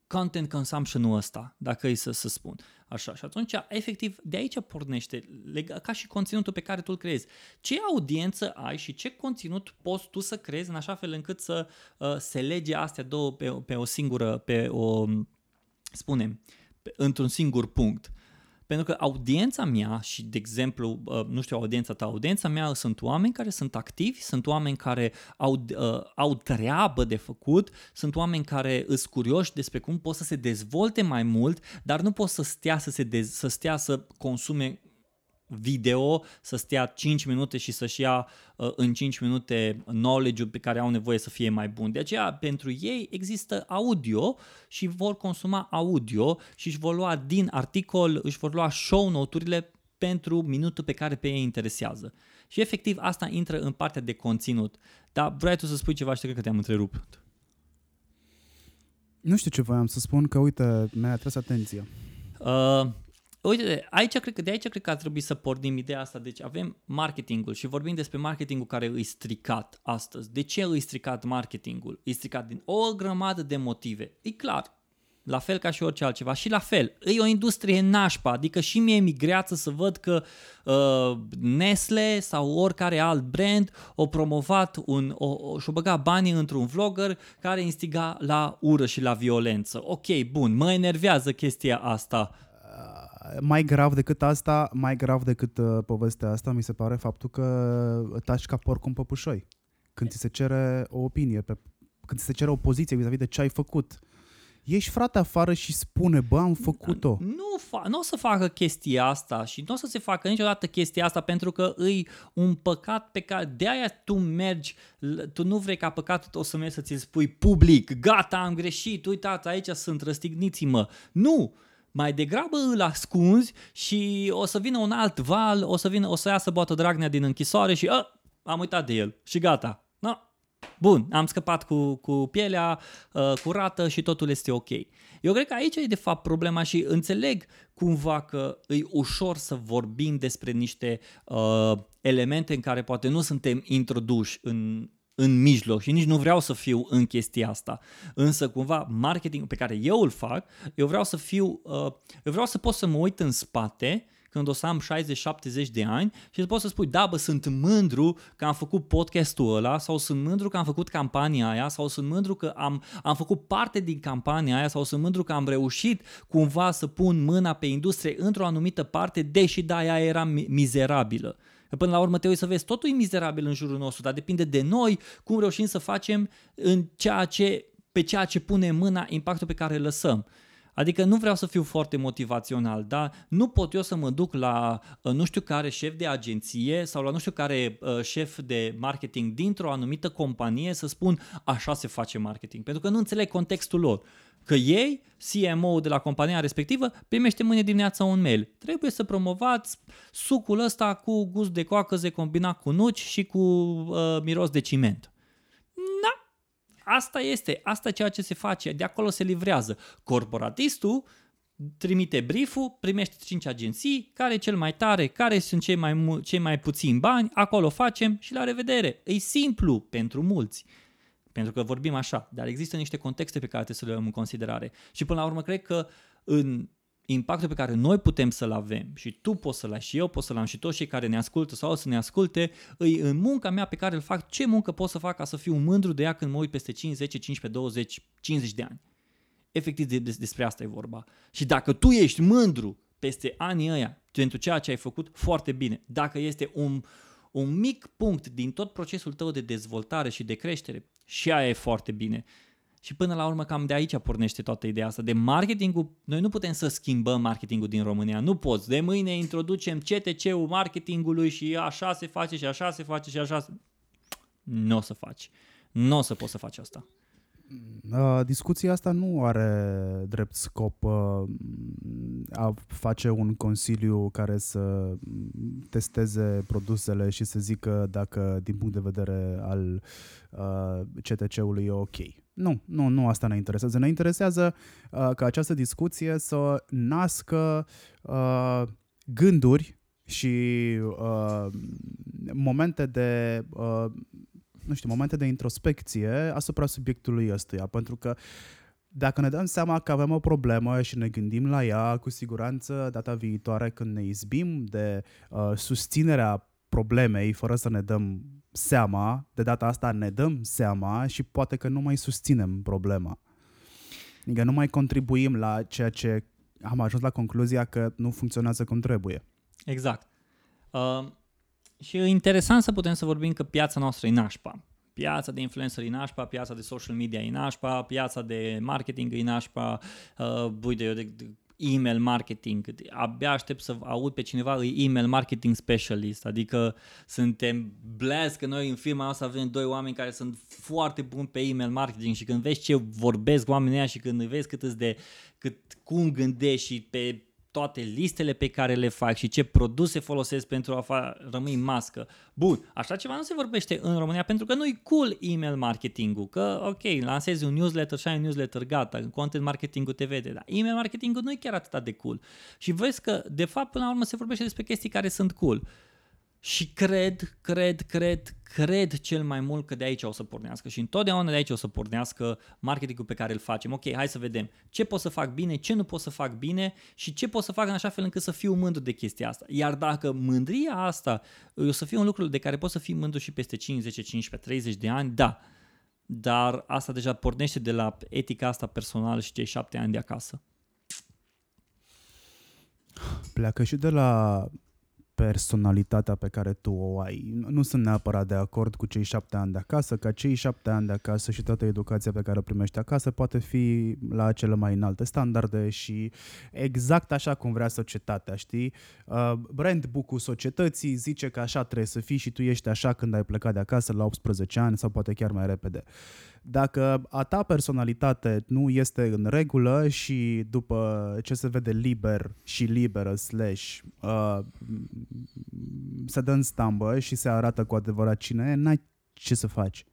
content consumption-ul ăsta, dacă e să, să spun. Așa, și atunci, efectiv, de aici pornește, ca și conținutul pe care tu îl creezi. Ce audiență ai și ce conținut poți tu să creezi în așa fel încât să uh, se lege astea două pe, pe o singură, pe o, spunem, pe, într-un singur punct. Pentru că audiența mea și, de exemplu, uh, nu știu, audiența ta, audiența mea sunt oameni care sunt activi, sunt oameni care au, uh, au treabă de făcut, sunt oameni care îs curioși despre cum pot să se dezvolte mai mult, dar nu pot să stea să, se dez- să stea să consume video, să stea 5 minute și să-și ia uh, în 5 minute knowledge-ul pe care au nevoie să fie mai bun. De aceea, pentru ei există audio și vor consuma audio și își vor lua din articol, își vor lua show note-urile pentru minutul pe care pe ei interesează. Și efectiv asta intră în partea de conținut. Dar vrei tu să spui ceva și cred că te-am întrerupt. Nu știu ce voiam să spun, că uite, mi-a atras atenția. Uh, Uite, aici cred că, de aici cred că ar trebui să pornim ideea asta. Deci avem marketingul și vorbim despre marketingul care îi stricat astăzi. De ce îi stricat marketingul? Îi stricat din o grămadă de motive. E clar, la fel ca și orice altceva. Și la fel, e o industrie nașpa, adică și mie mi greață să văd că uh, Nestle sau oricare alt brand o promovat un, o, o, și-o băga banii într-un vlogger care instiga la ură și la violență. Ok, bun, mă enervează chestia asta mai grav decât asta, mai grav decât uh, povestea asta, mi se pare faptul că taci ca porc un păpușoi. Când ți se cere o opinie, pe, când ți se cere o poziție vis-a-vis de ce ai făcut. Ieși frate afară și spune, bă, am făcut-o. Nu, fa- nu o să facă chestia asta și nu o să se facă niciodată chestia asta pentru că îi un păcat pe care de aia tu mergi, tu nu vrei ca păcatul o să mergi să ți-l spui public, gata, am greșit, uitați, aici sunt, răstigniți-mă. Nu! Mai degrabă îl ascunzi și o să vină un alt val, o să vină, o să iasă boată Dragnea din închisoare și a, am uitat de el și gata. No. Bun, am scăpat cu, cu pielea uh, curată și totul este ok. Eu cred că aici e de fapt problema și înțeleg cumva că e ușor să vorbim despre niște uh, elemente în care poate nu suntem introduși în, în mijloc și nici nu vreau să fiu în chestia asta. Însă cumva marketing pe care eu îl fac, eu vreau să fiu, uh, eu vreau să pot să mă uit în spate când o să am 60-70 de ani și să pot să spui, da, bă, sunt mândru că am făcut podcastul ăla sau sunt mândru că am făcut campania aia sau sunt mândru că am, am făcut parte din campania aia sau sunt mândru că am reușit cumva să pun mâna pe industrie într-o anumită parte, deși da, ea era mizerabilă. Că până la urmă te uiți să vezi, totul e mizerabil în jurul nostru, dar depinde de noi cum reușim să facem în ceea ce, pe ceea ce pune mâna impactul pe care îl lăsăm. Adică nu vreau să fiu foarte motivațional, dar nu pot eu să mă duc la uh, nu știu care șef de agenție sau la nu știu care uh, șef de marketing dintr-o anumită companie să spun așa se face marketing, pentru că nu înțeleg contextul lor. Că ei, CMO de la compania respectivă, primește mâine dimineața un mail. Trebuie să promovați sucul ăsta cu gust de coacăze combinat cu nuci și cu uh, miros de ciment. Asta este, asta ceea ce se face, de acolo se livrează. Corporatistul trimite brieful, primește 5 agenții, care e cel mai tare, care sunt cei mai, cei mai puțini bani, acolo facem și la revedere. E simplu pentru mulți. Pentru că vorbim așa, dar există niște contexte pe care trebuie să le luăm în considerare. Și până la urmă, cred că în impactul pe care noi putem să-l avem și tu poți să-l ai și eu pot să-l am și toți cei care ne ascultă sau să ne asculte, îi în munca mea pe care îl fac, ce muncă pot să fac ca să fiu mândru de ea când mă uit peste 5, 10, 15, 20, 50 de ani. Efectiv de, de, despre asta e vorba. Și dacă tu ești mândru peste anii ăia pentru ceea ce ai făcut, foarte bine. Dacă este un, un mic punct din tot procesul tău de dezvoltare și de creștere, și aia e foarte bine. Și până la urmă cam de aici pornește toată ideea asta. De marketingul, noi nu putem să schimbăm marketingul din România. Nu poți. De mâine introducem CTC-ul marketingului și așa se face și așa se face și așa se... Nu o să faci. Nu o să poți să faci asta. Uh, discuția asta nu are drept scop uh, a face un consiliu care să testeze produsele și să zică dacă din punct de vedere al uh, CTC-ului e ok. Nu, nu, nu asta ne interesează. Ne interesează uh, ca această discuție să nască uh, gânduri și uh, momente de uh, nu știu, momente de introspecție asupra subiectului ăstuia, pentru că dacă ne dăm seama că avem o problemă și ne gândim la ea, cu siguranță data viitoare când ne izbim de uh, susținerea problemei fără să ne dăm seama, de data asta ne dăm seama și poate că nu mai susținem problema. Adică nu mai contribuim la ceea ce am ajuns la concluzia că nu funcționează cum trebuie. Exact. Uh, și e interesant să putem să vorbim că piața noastră e nașpa. Piața de influencer e nașpa, piața de social media e nașpa, piața de marketing e nașpa, uh, uite, eu de, de email marketing. Abia aștept să aud pe cineva, e email marketing specialist, adică suntem blessed că noi în firma asta avem doi oameni care sunt foarte buni pe email marketing și când vezi ce vorbesc oamenii ăia și când vezi cât de cât cum gândești și pe toate listele pe care le fac și ce produse folosesc pentru a fa- rămâi mască. Bun, așa ceva nu se vorbește în România pentru că nu-i cool email marketing-ul, că ok, lansezi un newsletter și ai un newsletter, gata, content marketing-ul te vede, dar email marketing-ul nu e chiar atât de cool. Și vezi că, de fapt, până la urmă se vorbește despre chestii care sunt cool. Și cred, cred, cred, cred cel mai mult că de aici o să pornească și întotdeauna de aici o să pornească marketingul pe care îl facem. Ok, hai să vedem ce pot să fac bine, ce nu pot să fac bine și ce pot să fac în așa fel încât să fiu mândru de chestia asta. Iar dacă mândria asta o să fie un lucru de care pot să fiu mândru și peste 5, 10, 15, 30 de ani, da. Dar asta deja pornește de la etica asta personală și cei șapte ani de acasă. Pleacă și de la personalitatea pe care tu o ai. Nu sunt neapărat de acord cu cei șapte ani de acasă, ca cei șapte ani de acasă și toată educația pe care o primești acasă poate fi la cele mai înalte standarde și exact așa cum vrea societatea, știi? Uh, brand book-ul societății zice că așa trebuie să fii și tu ești așa când ai plecat de acasă la 18 ani sau poate chiar mai repede. Dacă a ta personalitate nu este în regulă și după ce se vede liber și liberă slash uh, se dă în stambă și se arată cu adevărat cine e, n-ai ce să faci.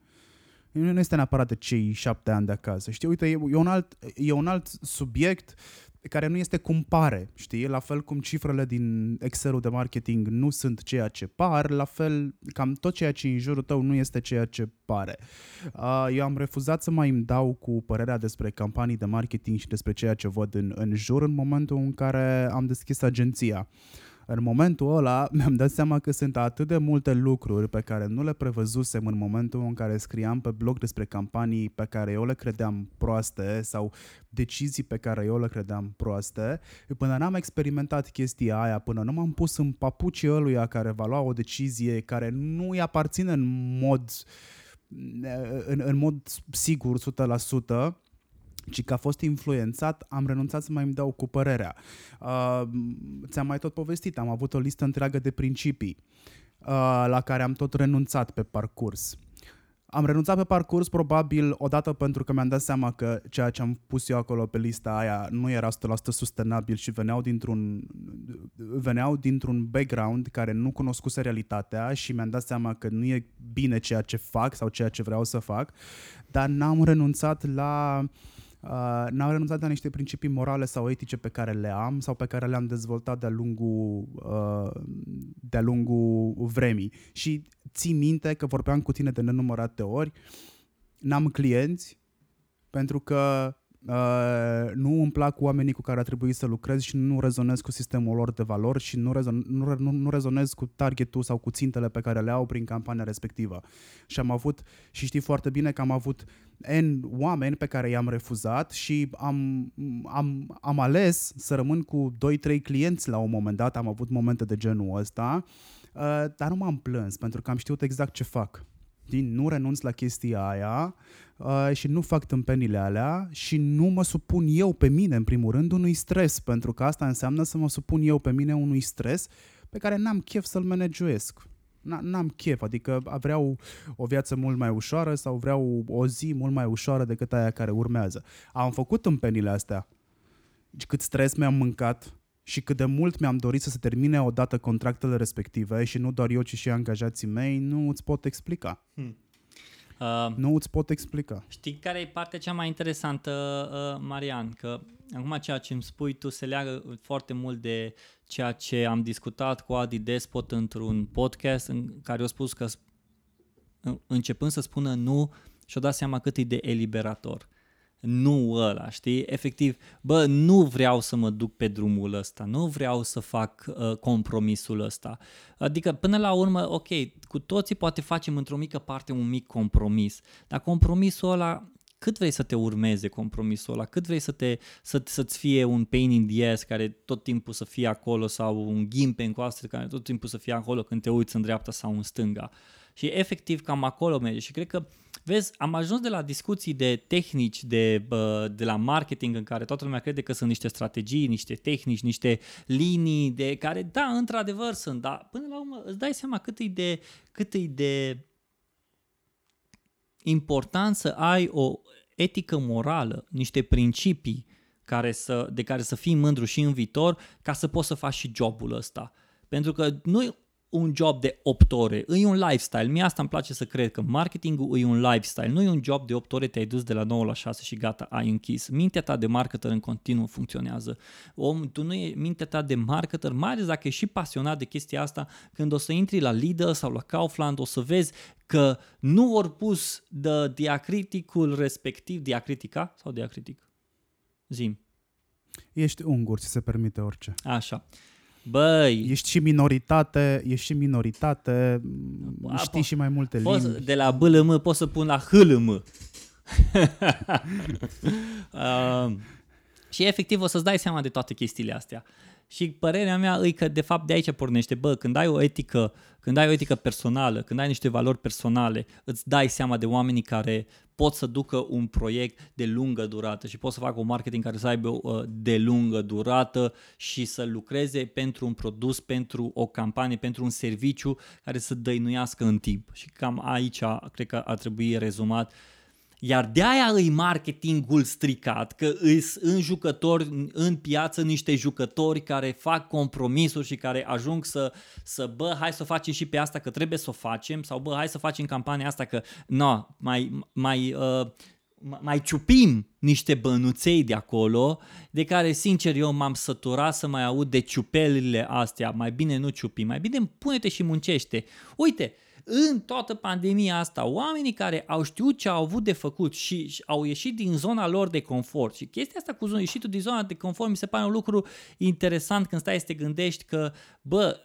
Nu este neapărat de cei șapte ani de acasă. Știi, uite, e, e, un alt, e un alt subiect care nu este cum pare, știi? La fel cum cifrele din Excel-ul de marketing nu sunt ceea ce par, la fel cam tot ceea ce e în jurul tău nu este ceea ce pare. Eu am refuzat să mai îmi dau cu părerea despre campanii de marketing și despre ceea ce văd în, în jur în momentul în care am deschis agenția în momentul ăla mi-am dat seama că sunt atât de multe lucruri pe care nu le prevăzusem în momentul în care scriam pe blog despre campanii pe care eu le credeam proaste sau decizii pe care eu le credeam proaste, până n-am experimentat chestia aia, până nu m-am pus în papucii ăluia care va lua o decizie care nu îi aparține în mod în, în mod sigur 100%, ci că a fost influențat, am renunțat să mai îmi dau cu părerea. Uh, ți-am mai tot povestit, am avut o listă întreagă de principii uh, la care am tot renunțat pe parcurs. Am renunțat pe parcurs probabil odată pentru că mi-am dat seama că ceea ce am pus eu acolo pe lista aia nu era 100% sustenabil și veneau dintr-un, veneau dintr-un background care nu cunoscuse realitatea și mi-am dat seama că nu e bine ceea ce fac sau ceea ce vreau să fac, dar n-am renunțat la uh, uh, n-am renunțat la niște principii morale sau etice pe care le am sau pe care le-am dezvoltat de-a lungul, uh, de-a lungul vremii. Și ții minte că vorbeam cu tine de nenumărate ori, n-am clienți pentru că Uh, nu îmi plac oamenii cu care a trebuit să lucrez și nu rezonez cu sistemul lor de valori și nu, rezon, nu, nu, nu rezonez cu targetul sau cu țintele pe care le au prin campania respectivă. Și am avut, și știi foarte bine că am avut N oameni pe care i-am refuzat și am, am, am ales să rămân cu 2-3 clienți la un moment dat, am avut momente de genul ăsta, uh, dar nu m-am plâns pentru că am știut exact ce fac. Din, nu renunț la chestia aia uh, și nu fac tâmpenile alea și nu mă supun eu pe mine, în primul rând, unui stres, pentru că asta înseamnă să mă supun eu pe mine unui stres pe care n-am chef să-l manageresc. N-am chef, adică vreau o viață mult mai ușoară sau vreau o zi mult mai ușoară decât aia care urmează. Am făcut tâmpenile astea. Cât stres mi-am mâncat, și cât de mult mi-am dorit să se termine odată contractele respective și nu doar eu, ci și angajații mei, nu îți pot explica. Hmm. Uh, nu îți pot explica. Știi care e partea cea mai interesantă, uh, Marian? Că acum ceea ce îmi spui tu se leagă foarte mult de ceea ce am discutat cu Adi Despot într-un podcast în care eu spus că începând să spună nu și-o dat seama cât e de eliberator nu ăla, știi? Efectiv, bă, nu vreau să mă duc pe drumul ăsta, nu vreau să fac uh, compromisul ăsta. Adică, până la urmă, ok, cu toții poate facem într-o mică parte un mic compromis, dar compromisul ăla cât vrei să te urmeze compromisul ăla, cât vrei să te, să, să-ți fie un pain in the ass care tot timpul să fie acolo sau un ghimpe în coastă care tot timpul să fie acolo când te uiți în dreapta sau în stânga. Și efectiv cam acolo merge și cred că Vezi, am ajuns de la discuții de tehnici, de, de la marketing, în care toată lumea crede că sunt niște strategii, niște tehnici, niște linii, de care, da, într-adevăr sunt, dar până la urmă îți dai seama cât e de, cât e de important să ai o etică morală, niște principii care să, de care să fii mândru și în viitor ca să poți să faci și jobul ăsta. Pentru că nu un job de 8 ore, e un lifestyle. Mie asta îmi place să cred că marketingul e un lifestyle, nu e un job de 8 ore, te-ai dus de la 9 la 6 și gata, ai închis. Mintea ta de marketer în continuu funcționează. Om, tu nu e mintea ta de marketer, mai ales dacă ești și pasionat de chestia asta, când o să intri la Lidl sau la Kaufland, o să vezi că nu ori pus de diacriticul respectiv, diacritica sau diacritic? Zim. Ești ungur, ți se permite orice. Așa. Băi... Ești și minoritate, ești și minoritate, A, știi po- și mai multe poți, limbi. De la BLM poți să pun la HLM. uh, și efectiv o să-ți dai seama de toate chestiile astea. Și părerea mea e că de fapt de aici pornește. Bă, când ai o etică, când ai o etică personală, când ai niște valori personale, îți dai seama de oamenii care pot să ducă un proiect de lungă durată și pot să facă un marketing care să aibă uh, de lungă durată și să lucreze pentru un produs, pentru o campanie, pentru un serviciu care să dăinuiască în timp. Și cam aici cred că ar trebui rezumat Iar de aia îi marketingul stricat, că îs în jucători, în piață, niște jucători care fac compromisuri și care ajung să, să bă, hai să facem și pe asta că trebuie să o facem, sau bă, hai să facem campania asta că, no, mai, mai uh, mai ciupim niște bănuței de acolo, de care, sincer, eu m-am săturat să mai aud de ciupelile astea. Mai bine nu ciupi, mai bine pune-te și muncește. Uite, în toată pandemia asta, oamenii care au știut ce au avut de făcut și au ieșit din zona lor de confort și chestia asta cu ieșitul din zona de confort mi se pare un lucru interesant când stai să te gândești că, bă,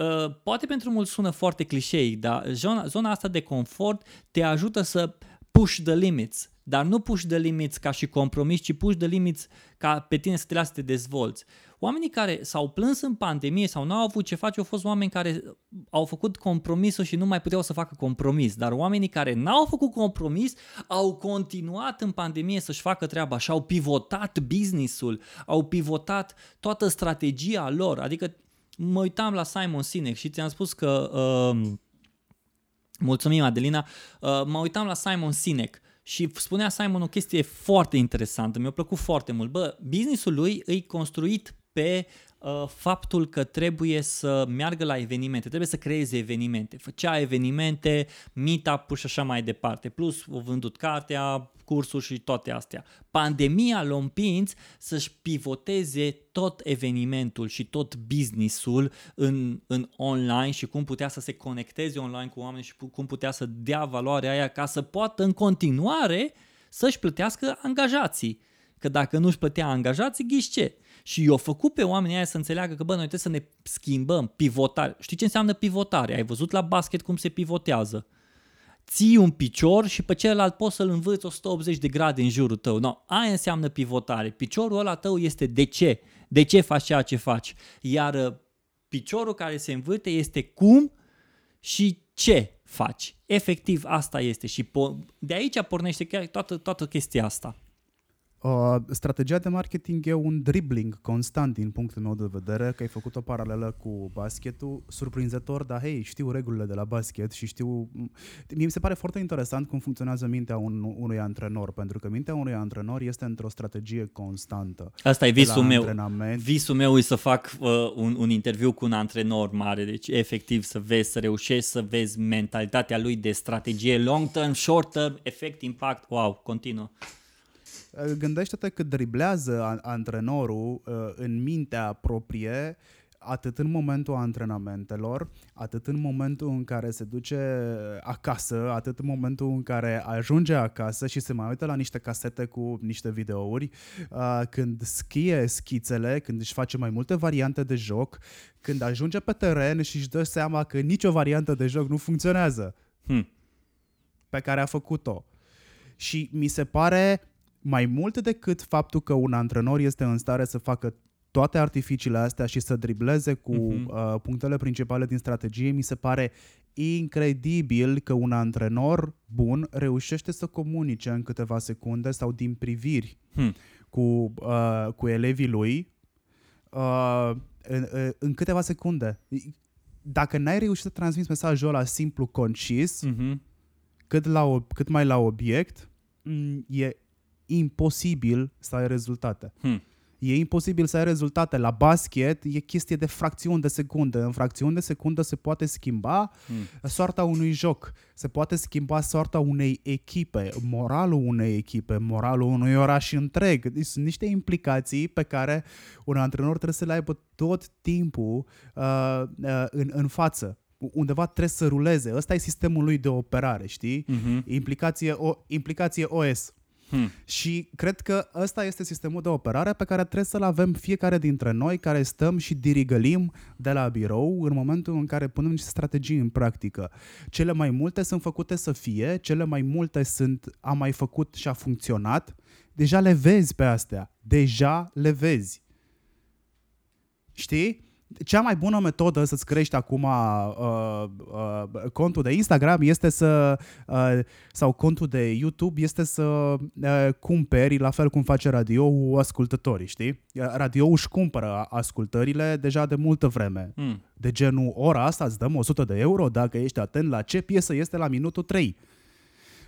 Uh, poate pentru mulți sună foarte clișei, dar zona, zona asta de confort te ajută să push the limits, dar nu push the limits ca și compromis, ci push the limits ca pe tine să te lasă să te dezvolți. Oamenii care s-au plâns în pandemie sau nu au avut ce face au fost oameni care au făcut compromisul și nu mai puteau să facă compromis, dar oamenii care n-au făcut compromis au continuat în pandemie să-și facă treaba și au pivotat businessul, au pivotat toată strategia lor, adică mă uitam la Simon Sinek și ți-am spus că uh, mulțumim Adelina, uh, mă uitam la Simon Sinek și spunea Simon o chestie foarte interesantă, mi-a plăcut foarte mult. Bă, businessul lui e construit pe uh, faptul că trebuie să meargă la evenimente, trebuie să creeze evenimente. Făcea evenimente, meetup și așa mai departe. Plus, o vândut cartea, cursuri și toate astea. Pandemia l-a împins să-și pivoteze tot evenimentul și tot businessul în, în online și cum putea să se conecteze online cu oameni și cum putea să dea valoarea aia ca să poată în continuare să-și plătească angajații. Că dacă nu-și plătea angajații, ghiși ce? Și i-au făcut pe oamenii aia să înțeleagă că, bă, noi trebuie să ne schimbăm, pivotare. Știi ce înseamnă pivotare? Ai văzut la basket cum se pivotează? ții un picior și pe celălalt poți să-l învârți 180 de grade în jurul tău. No, aia înseamnă pivotare. Piciorul ăla tău este de ce? De ce faci ceea ce faci? Iar uh, piciorul care se învârte este cum și ce faci. Efectiv asta este și po- de aici pornește chiar toată, toată chestia asta. Uh, strategia de marketing e un dribbling constant din punctul meu de vedere, că ai făcut o paralelă cu basketul, surprinzător, dar hei, știu regulile de la basket și știu... Mie mi se pare foarte interesant cum funcționează mintea un, unui antrenor, pentru că mintea unui antrenor este într-o strategie constantă. Asta e visul meu. Antrenament. Visul meu e să fac uh, un, un interviu cu un antrenor mare, deci efectiv să vezi, să reușești să vezi mentalitatea lui de strategie long term, short term, efect, impact, wow, continuă. Gândește-te cât driblează antrenorul uh, în mintea proprie atât în momentul antrenamentelor, atât în momentul în care se duce acasă, atât în momentul în care ajunge acasă și se mai uită la niște casete cu niște videouri, uh, când schie schițele, când își face mai multe variante de joc, când ajunge pe teren și își dă seama că nicio variantă de joc nu funcționează hmm. pe care a făcut-o. Și mi se pare mai mult decât faptul că un antrenor este în stare să facă toate artificiile astea și să dribleze cu uh-huh. uh, punctele principale din strategie, mi se pare incredibil că un antrenor bun reușește să comunice în câteva secunde sau din priviri hmm. cu, uh, cu elevii lui uh, în, uh, în câteva secunde. Dacă n-ai reușit să transmiți mesajul ăla simplu, concis, uh-huh. cât, la, cât mai la obiect, mm, e imposibil să ai rezultate. Hmm. E imposibil să ai rezultate. La basket e chestie de fracțiuni de secundă. În fracțiuni de secundă se poate schimba hmm. soarta unui joc, se poate schimba soarta unei echipe, moralul unei echipe, moralul unui oraș întreg. Deci sunt niște implicații pe care un antrenor trebuie să le aibă tot timpul uh, uh, în, în față undeva trebuie să ruleze. Ăsta e sistemul lui de operare, știi? Uh-huh. Implicație, o, implicație OS. Hmm. Și cred că ăsta este sistemul de operare pe care trebuie să-l avem fiecare dintre noi care stăm și dirigălim de la birou în momentul în care punem niște strategii în practică. Cele mai multe sunt făcute să fie, cele mai multe sunt am mai făcut și a funcționat. Deja le vezi pe astea. Deja le vezi. Știi? Cea mai bună metodă să-ți crești acum uh, uh, contul de Instagram este să, uh, sau contul de YouTube este să uh, cumperi, la fel cum face radio ascultătorii, știi? Radio își cumpără ascultările deja de multă vreme. Mm. De genul, ora asta îți dăm 100 de euro dacă ești atent la ce piesă este la minutul 3.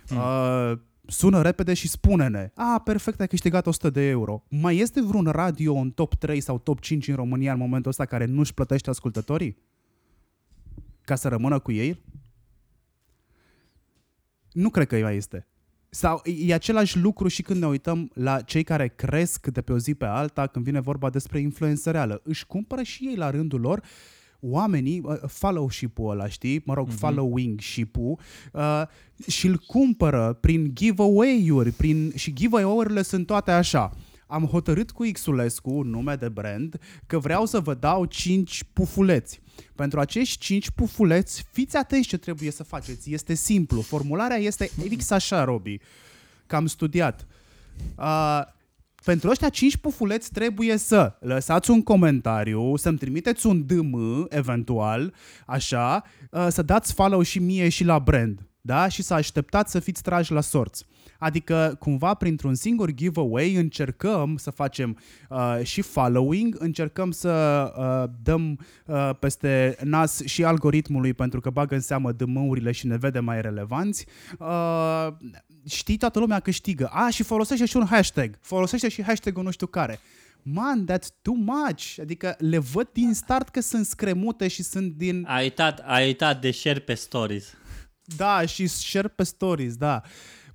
Mm. Uh, sună repede și spune-ne, a, perfect, ai câștigat 100 de euro. Mai este vreun radio în top 3 sau top 5 în România în momentul ăsta care nu-și plătește ascultătorii? Ca să rămână cu ei? Nu cred că mai este. Sau e același lucru și când ne uităm la cei care cresc de pe o zi pe alta când vine vorba despre influență reală. Își cumpără și ei la rândul lor oamenii, uh, follow-ship-ul ăla, știi? Mă rog, mm-hmm. following-ship-ul uh, și îl cumpără prin giveaway-uri prin, și giveaway-urile sunt toate așa. Am hotărât cu Xulescu, nume de brand, că vreau să vă dau 5 pufuleți. Pentru acești 5 pufuleți, fiți atenți ce trebuie să faceți. Este simplu. Formularea este fix așa, Robi. Că am studiat. Uh, pentru ăștia 5 pufuleți trebuie să lăsați un comentariu, să-mi trimiteți un DM, eventual, așa, uh, să dați follow și mie și la brand, da? Și să așteptați să fiți trași la sorți. Adică, cumva, printr-un singur giveaway încercăm să facem uh, și following, încercăm să uh, dăm uh, peste nas și algoritmului pentru că bagă în seamă dm și ne vede mai relevanți. Uh, știi, toată lumea câștigă. A, și folosește și un hashtag. Folosește și hashtag-ul nu știu care. Man, that's too much. Adică le văd din start că sunt scremute și sunt din... Ai uitat, ai uitat de share pe stories. Da, și share pe stories, da. Uh,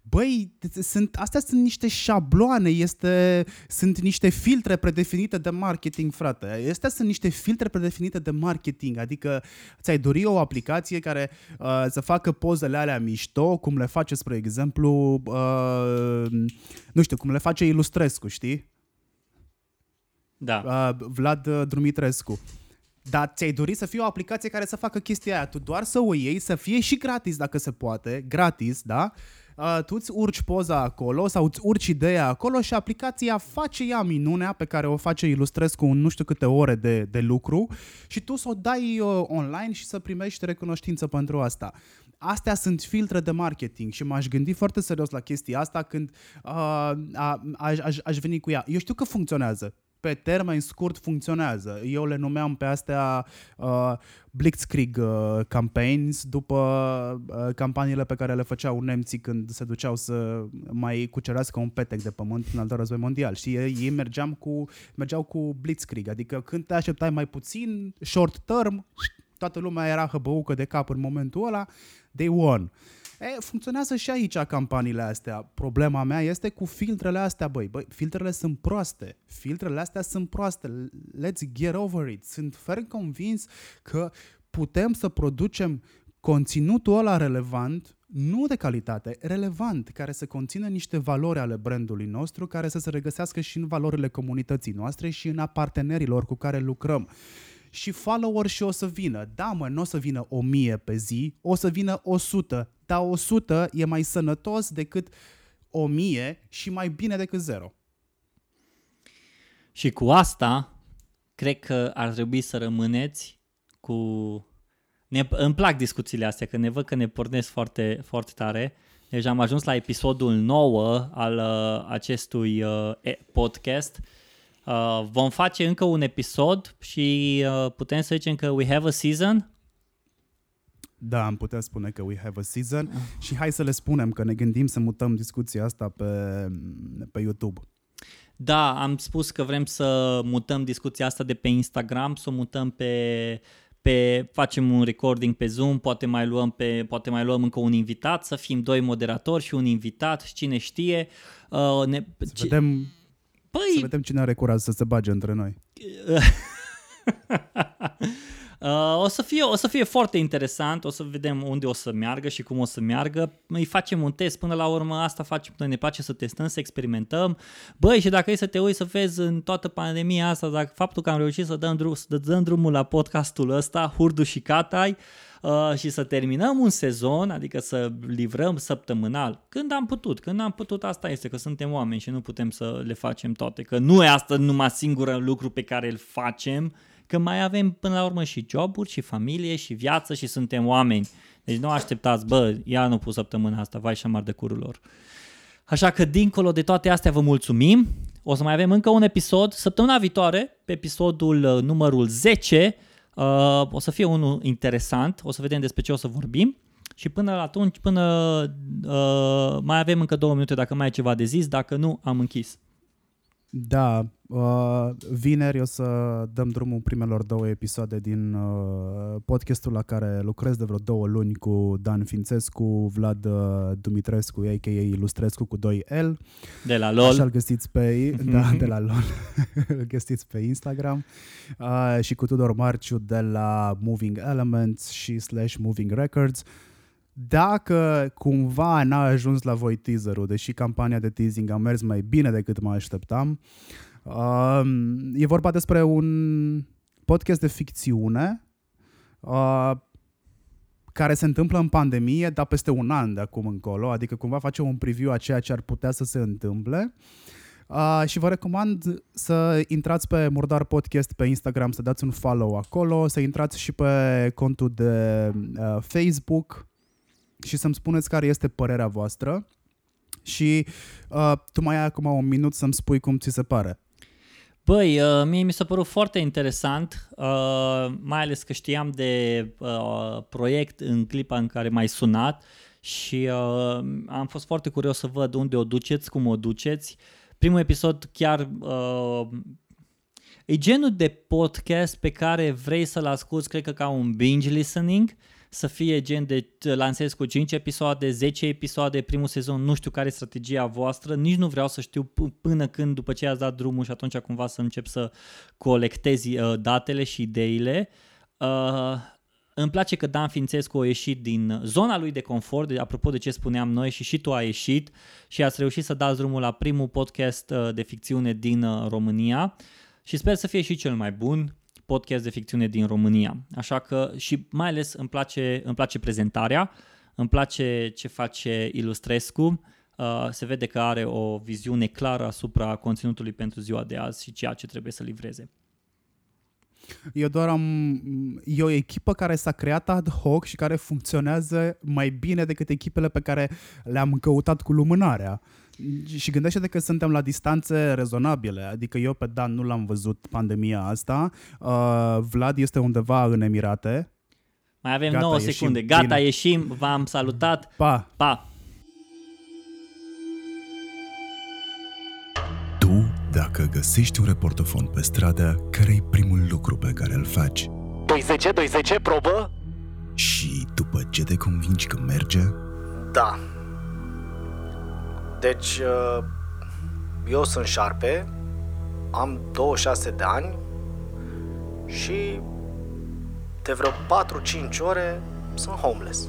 Băi, sunt, astea sunt niște șabloane, este, sunt niște filtre predefinite de marketing, frate. Astea sunt niște filtre predefinite de marketing, adică ți-ai dori o aplicație care uh, să facă pozele alea mișto, cum le face, spre exemplu, uh, nu știu, cum le face Ilustrescu, știi? Da. Uh, Vlad Drumitrescu. Dar ți-ai dorit să fie o aplicație care să facă chestia aia. Tu doar să o iei, să fie și gratis dacă se poate, gratis, da? uh, tu îți urci poza acolo sau îți urci ideea acolo și aplicația face ea minunea pe care o face Ilustrescu în nu știu câte ore de, de lucru și tu să o dai uh, online și să primești recunoștință pentru asta. Astea sunt filtre de marketing și m-aș gândi foarte serios la chestia asta când uh, a, aș, aș, aș veni cu ea. Eu știu că funcționează pe termen scurt funcționează. Eu le numeam pe astea uh, Blitzkrieg uh, campaigns după uh, campaniile pe care le făceau nemții când se duceau să mai cucerească un petec de pământ în al doilea război mondial. Și ei, ei mergeam cu, mergeau cu Blitzkrieg, adică când te așteptai mai puțin, short term, toată lumea era hăbăucă de cap în momentul ăla, they won. Uh, E, funcționează și aici campaniile astea. Problema mea este cu filtrele astea, băi. băi filtrele sunt proaste. Filtrele astea sunt proaste. Let's get over it. Sunt ferm convins că putem să producem conținutul ăla relevant, nu de calitate, relevant, care să conțină niște valori ale brandului nostru, care să se regăsească și în valorile comunității noastre și în a partenerilor cu care lucrăm și follower și o să vină. Da, mă, nu o să vină o mie pe zi, o să vină o sută, dar o sută e mai sănătos decât o mie și mai bine decât zero. Și cu asta, cred că ar trebui să rămâneți cu... Ne, îmi plac discuțiile astea, că ne văd că ne pornesc foarte, foarte tare. Deci am ajuns la episodul 9 al uh, acestui uh, podcast. Uh, vom face încă un episod și uh, putem să zicem că we have a season. Da, am putea spune că we have a season uh. și hai să le spunem că ne gândim să mutăm discuția asta pe, pe YouTube. Da, am spus că vrem să mutăm discuția asta de pe Instagram, să o mutăm pe, pe facem un recording pe Zoom, poate mai luăm pe poate mai luăm încă un invitat, să fim doi moderatori și un invitat, cine știe. Uh, ne, să vedem Păi... Să vedem cine are curaj să se bage între noi. Uh, o, să fie, o să fie foarte interesant, o să vedem unde o să meargă și cum o să meargă. Îi facem un test, până la urmă asta facem, noi ne place să testăm, să experimentăm. Băi, și dacă e să te uiți să vezi în toată pandemia asta, dacă faptul că am reușit să dăm, drum, să dăm drumul la podcastul ăsta, Hurdu și Catai, uh, uh, și să terminăm un sezon, adică să livrăm săptămânal, când am putut. Când am putut, asta este, că suntem oameni și nu putem să le facem toate. Că nu e asta numai singurul lucru pe care îl facem, că mai avem până la urmă și joburi, și familie, și viață, și suntem oameni. Deci nu așteptați, bă, ia nu pus săptămâna asta, vai și șamar de curul lor. Așa că dincolo de toate astea vă mulțumim. O să mai avem încă un episod săptămâna viitoare, pe episodul uh, numărul 10, Uh, o să fie unul interesant, o să vedem despre ce o să vorbim. și până la atunci, până uh, mai avem încă două minute dacă mai ai ceva de zis, dacă nu, am închis. Da, uh, vineri o să dăm drumul primelor două episoade din uh, podcastul la care lucrez de vreo două luni cu Dan Fințescu, Vlad uh, Dumitrescu, a.k.a. Ilustrescu cu 2L. De la LOL. Așa îl găsiți pe, da, de la LOL. îl găsiți pe Instagram. Uh, și cu Tudor Marciu de la Moving Elements și slash Moving Records. Dacă cumva n-a ajuns la voi teaserul, deși campania de teasing a mers mai bine decât mă așteptam, uh, e vorba despre un podcast de ficțiune uh, care se întâmplă în pandemie, dar peste un an de acum încolo, adică cumva face un preview a ceea ce ar putea să se întâmple. Uh, și vă recomand să intrați pe Murdar Podcast pe Instagram, să dați un follow acolo, să intrați și pe contul de uh, Facebook, și să-mi spuneți care este părerea voastră și uh, tu mai ai acum un minut să-mi spui cum ți se pare. Băi, uh, mie mi s-a părut foarte interesant, uh, mai ales că știam de uh, proiect în clipa în care m-ai sunat și uh, am fost foarte curios să văd unde o duceți, cum o duceți. Primul episod chiar uh, e genul de podcast pe care vrei să-l asculti, cred că ca un binge listening, uh, să fie gen de lansez cu 5 episoade, 10 episoade, primul sezon, nu știu care e strategia voastră, nici nu vreau să știu până când, după ce ați dat drumul și atunci cumva să încep să colectezi uh, datele și ideile. Uh, îmi place că Dan Fințescu a ieșit din zona lui de confort, de, apropo de ce spuneam noi și și tu ai ieșit și ați reușit să dați drumul la primul podcast uh, de ficțiune din uh, România și sper să fie și cel mai bun podcast de ficțiune din România. Așa că și mai ales îmi place, îmi place prezentarea, îmi place ce face Ilustrescu, uh, se vede că are o viziune clară asupra conținutului pentru ziua de azi și ceea ce trebuie să livreze. Eu doar am... E o echipă care s-a creat ad hoc și care funcționează mai bine decât echipele pe care le-am căutat cu lumânarea. Și gândește-te că suntem la distanțe rezonabile, adică eu pe Dan nu l-am văzut pandemia asta, uh, Vlad este undeva în Emirate. Mai avem Gata, 9 secunde, gata, bine. ieșim, v-am salutat, pa! pa. Dacă găsești un reportofon pe stradă, care e primul lucru pe care îl faci? 20, 20, probă? Și după ce te convingi că merge? Da, deci, uh, eu sunt șarpe, am 26 de ani și de vreo 4-5 ore sunt homeless.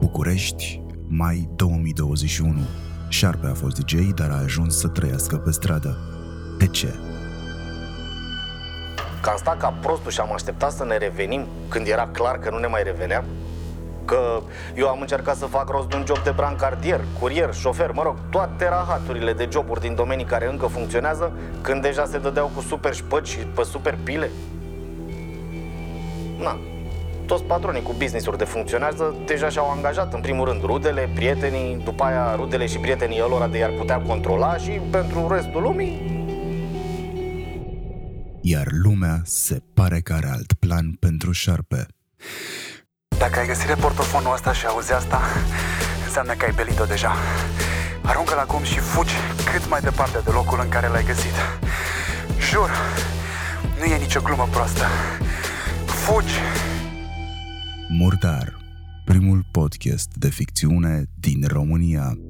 București, mai 2021. Șarpe a fost DJ, dar a ajuns să trăiască pe stradă. De ce? Că am stat ca prostul și am așteptat să ne revenim când era clar că nu ne mai reveneam că eu am încercat să fac rost de un job de brancardier, curier, șofer, mă rog, toate rahaturile de joburi din domenii care încă funcționează, când deja se dădeau cu super șpăci și pe super pile. Na, toți patronii cu business-uri de funcționează deja și-au angajat, în primul rând, rudele, prietenii, după aia rudele și prietenii lor de i-ar putea controla și pentru restul lumii iar lumea se pare că are alt plan pentru șarpe. Dacă ai găsit portofonul ăsta și auzi asta, înseamnă că ai belit-o deja. Aruncă-l acum și fugi cât mai departe de locul în care l-ai găsit. Jur, nu e nicio glumă proastă. Fugi! Murdar, primul podcast de ficțiune din România.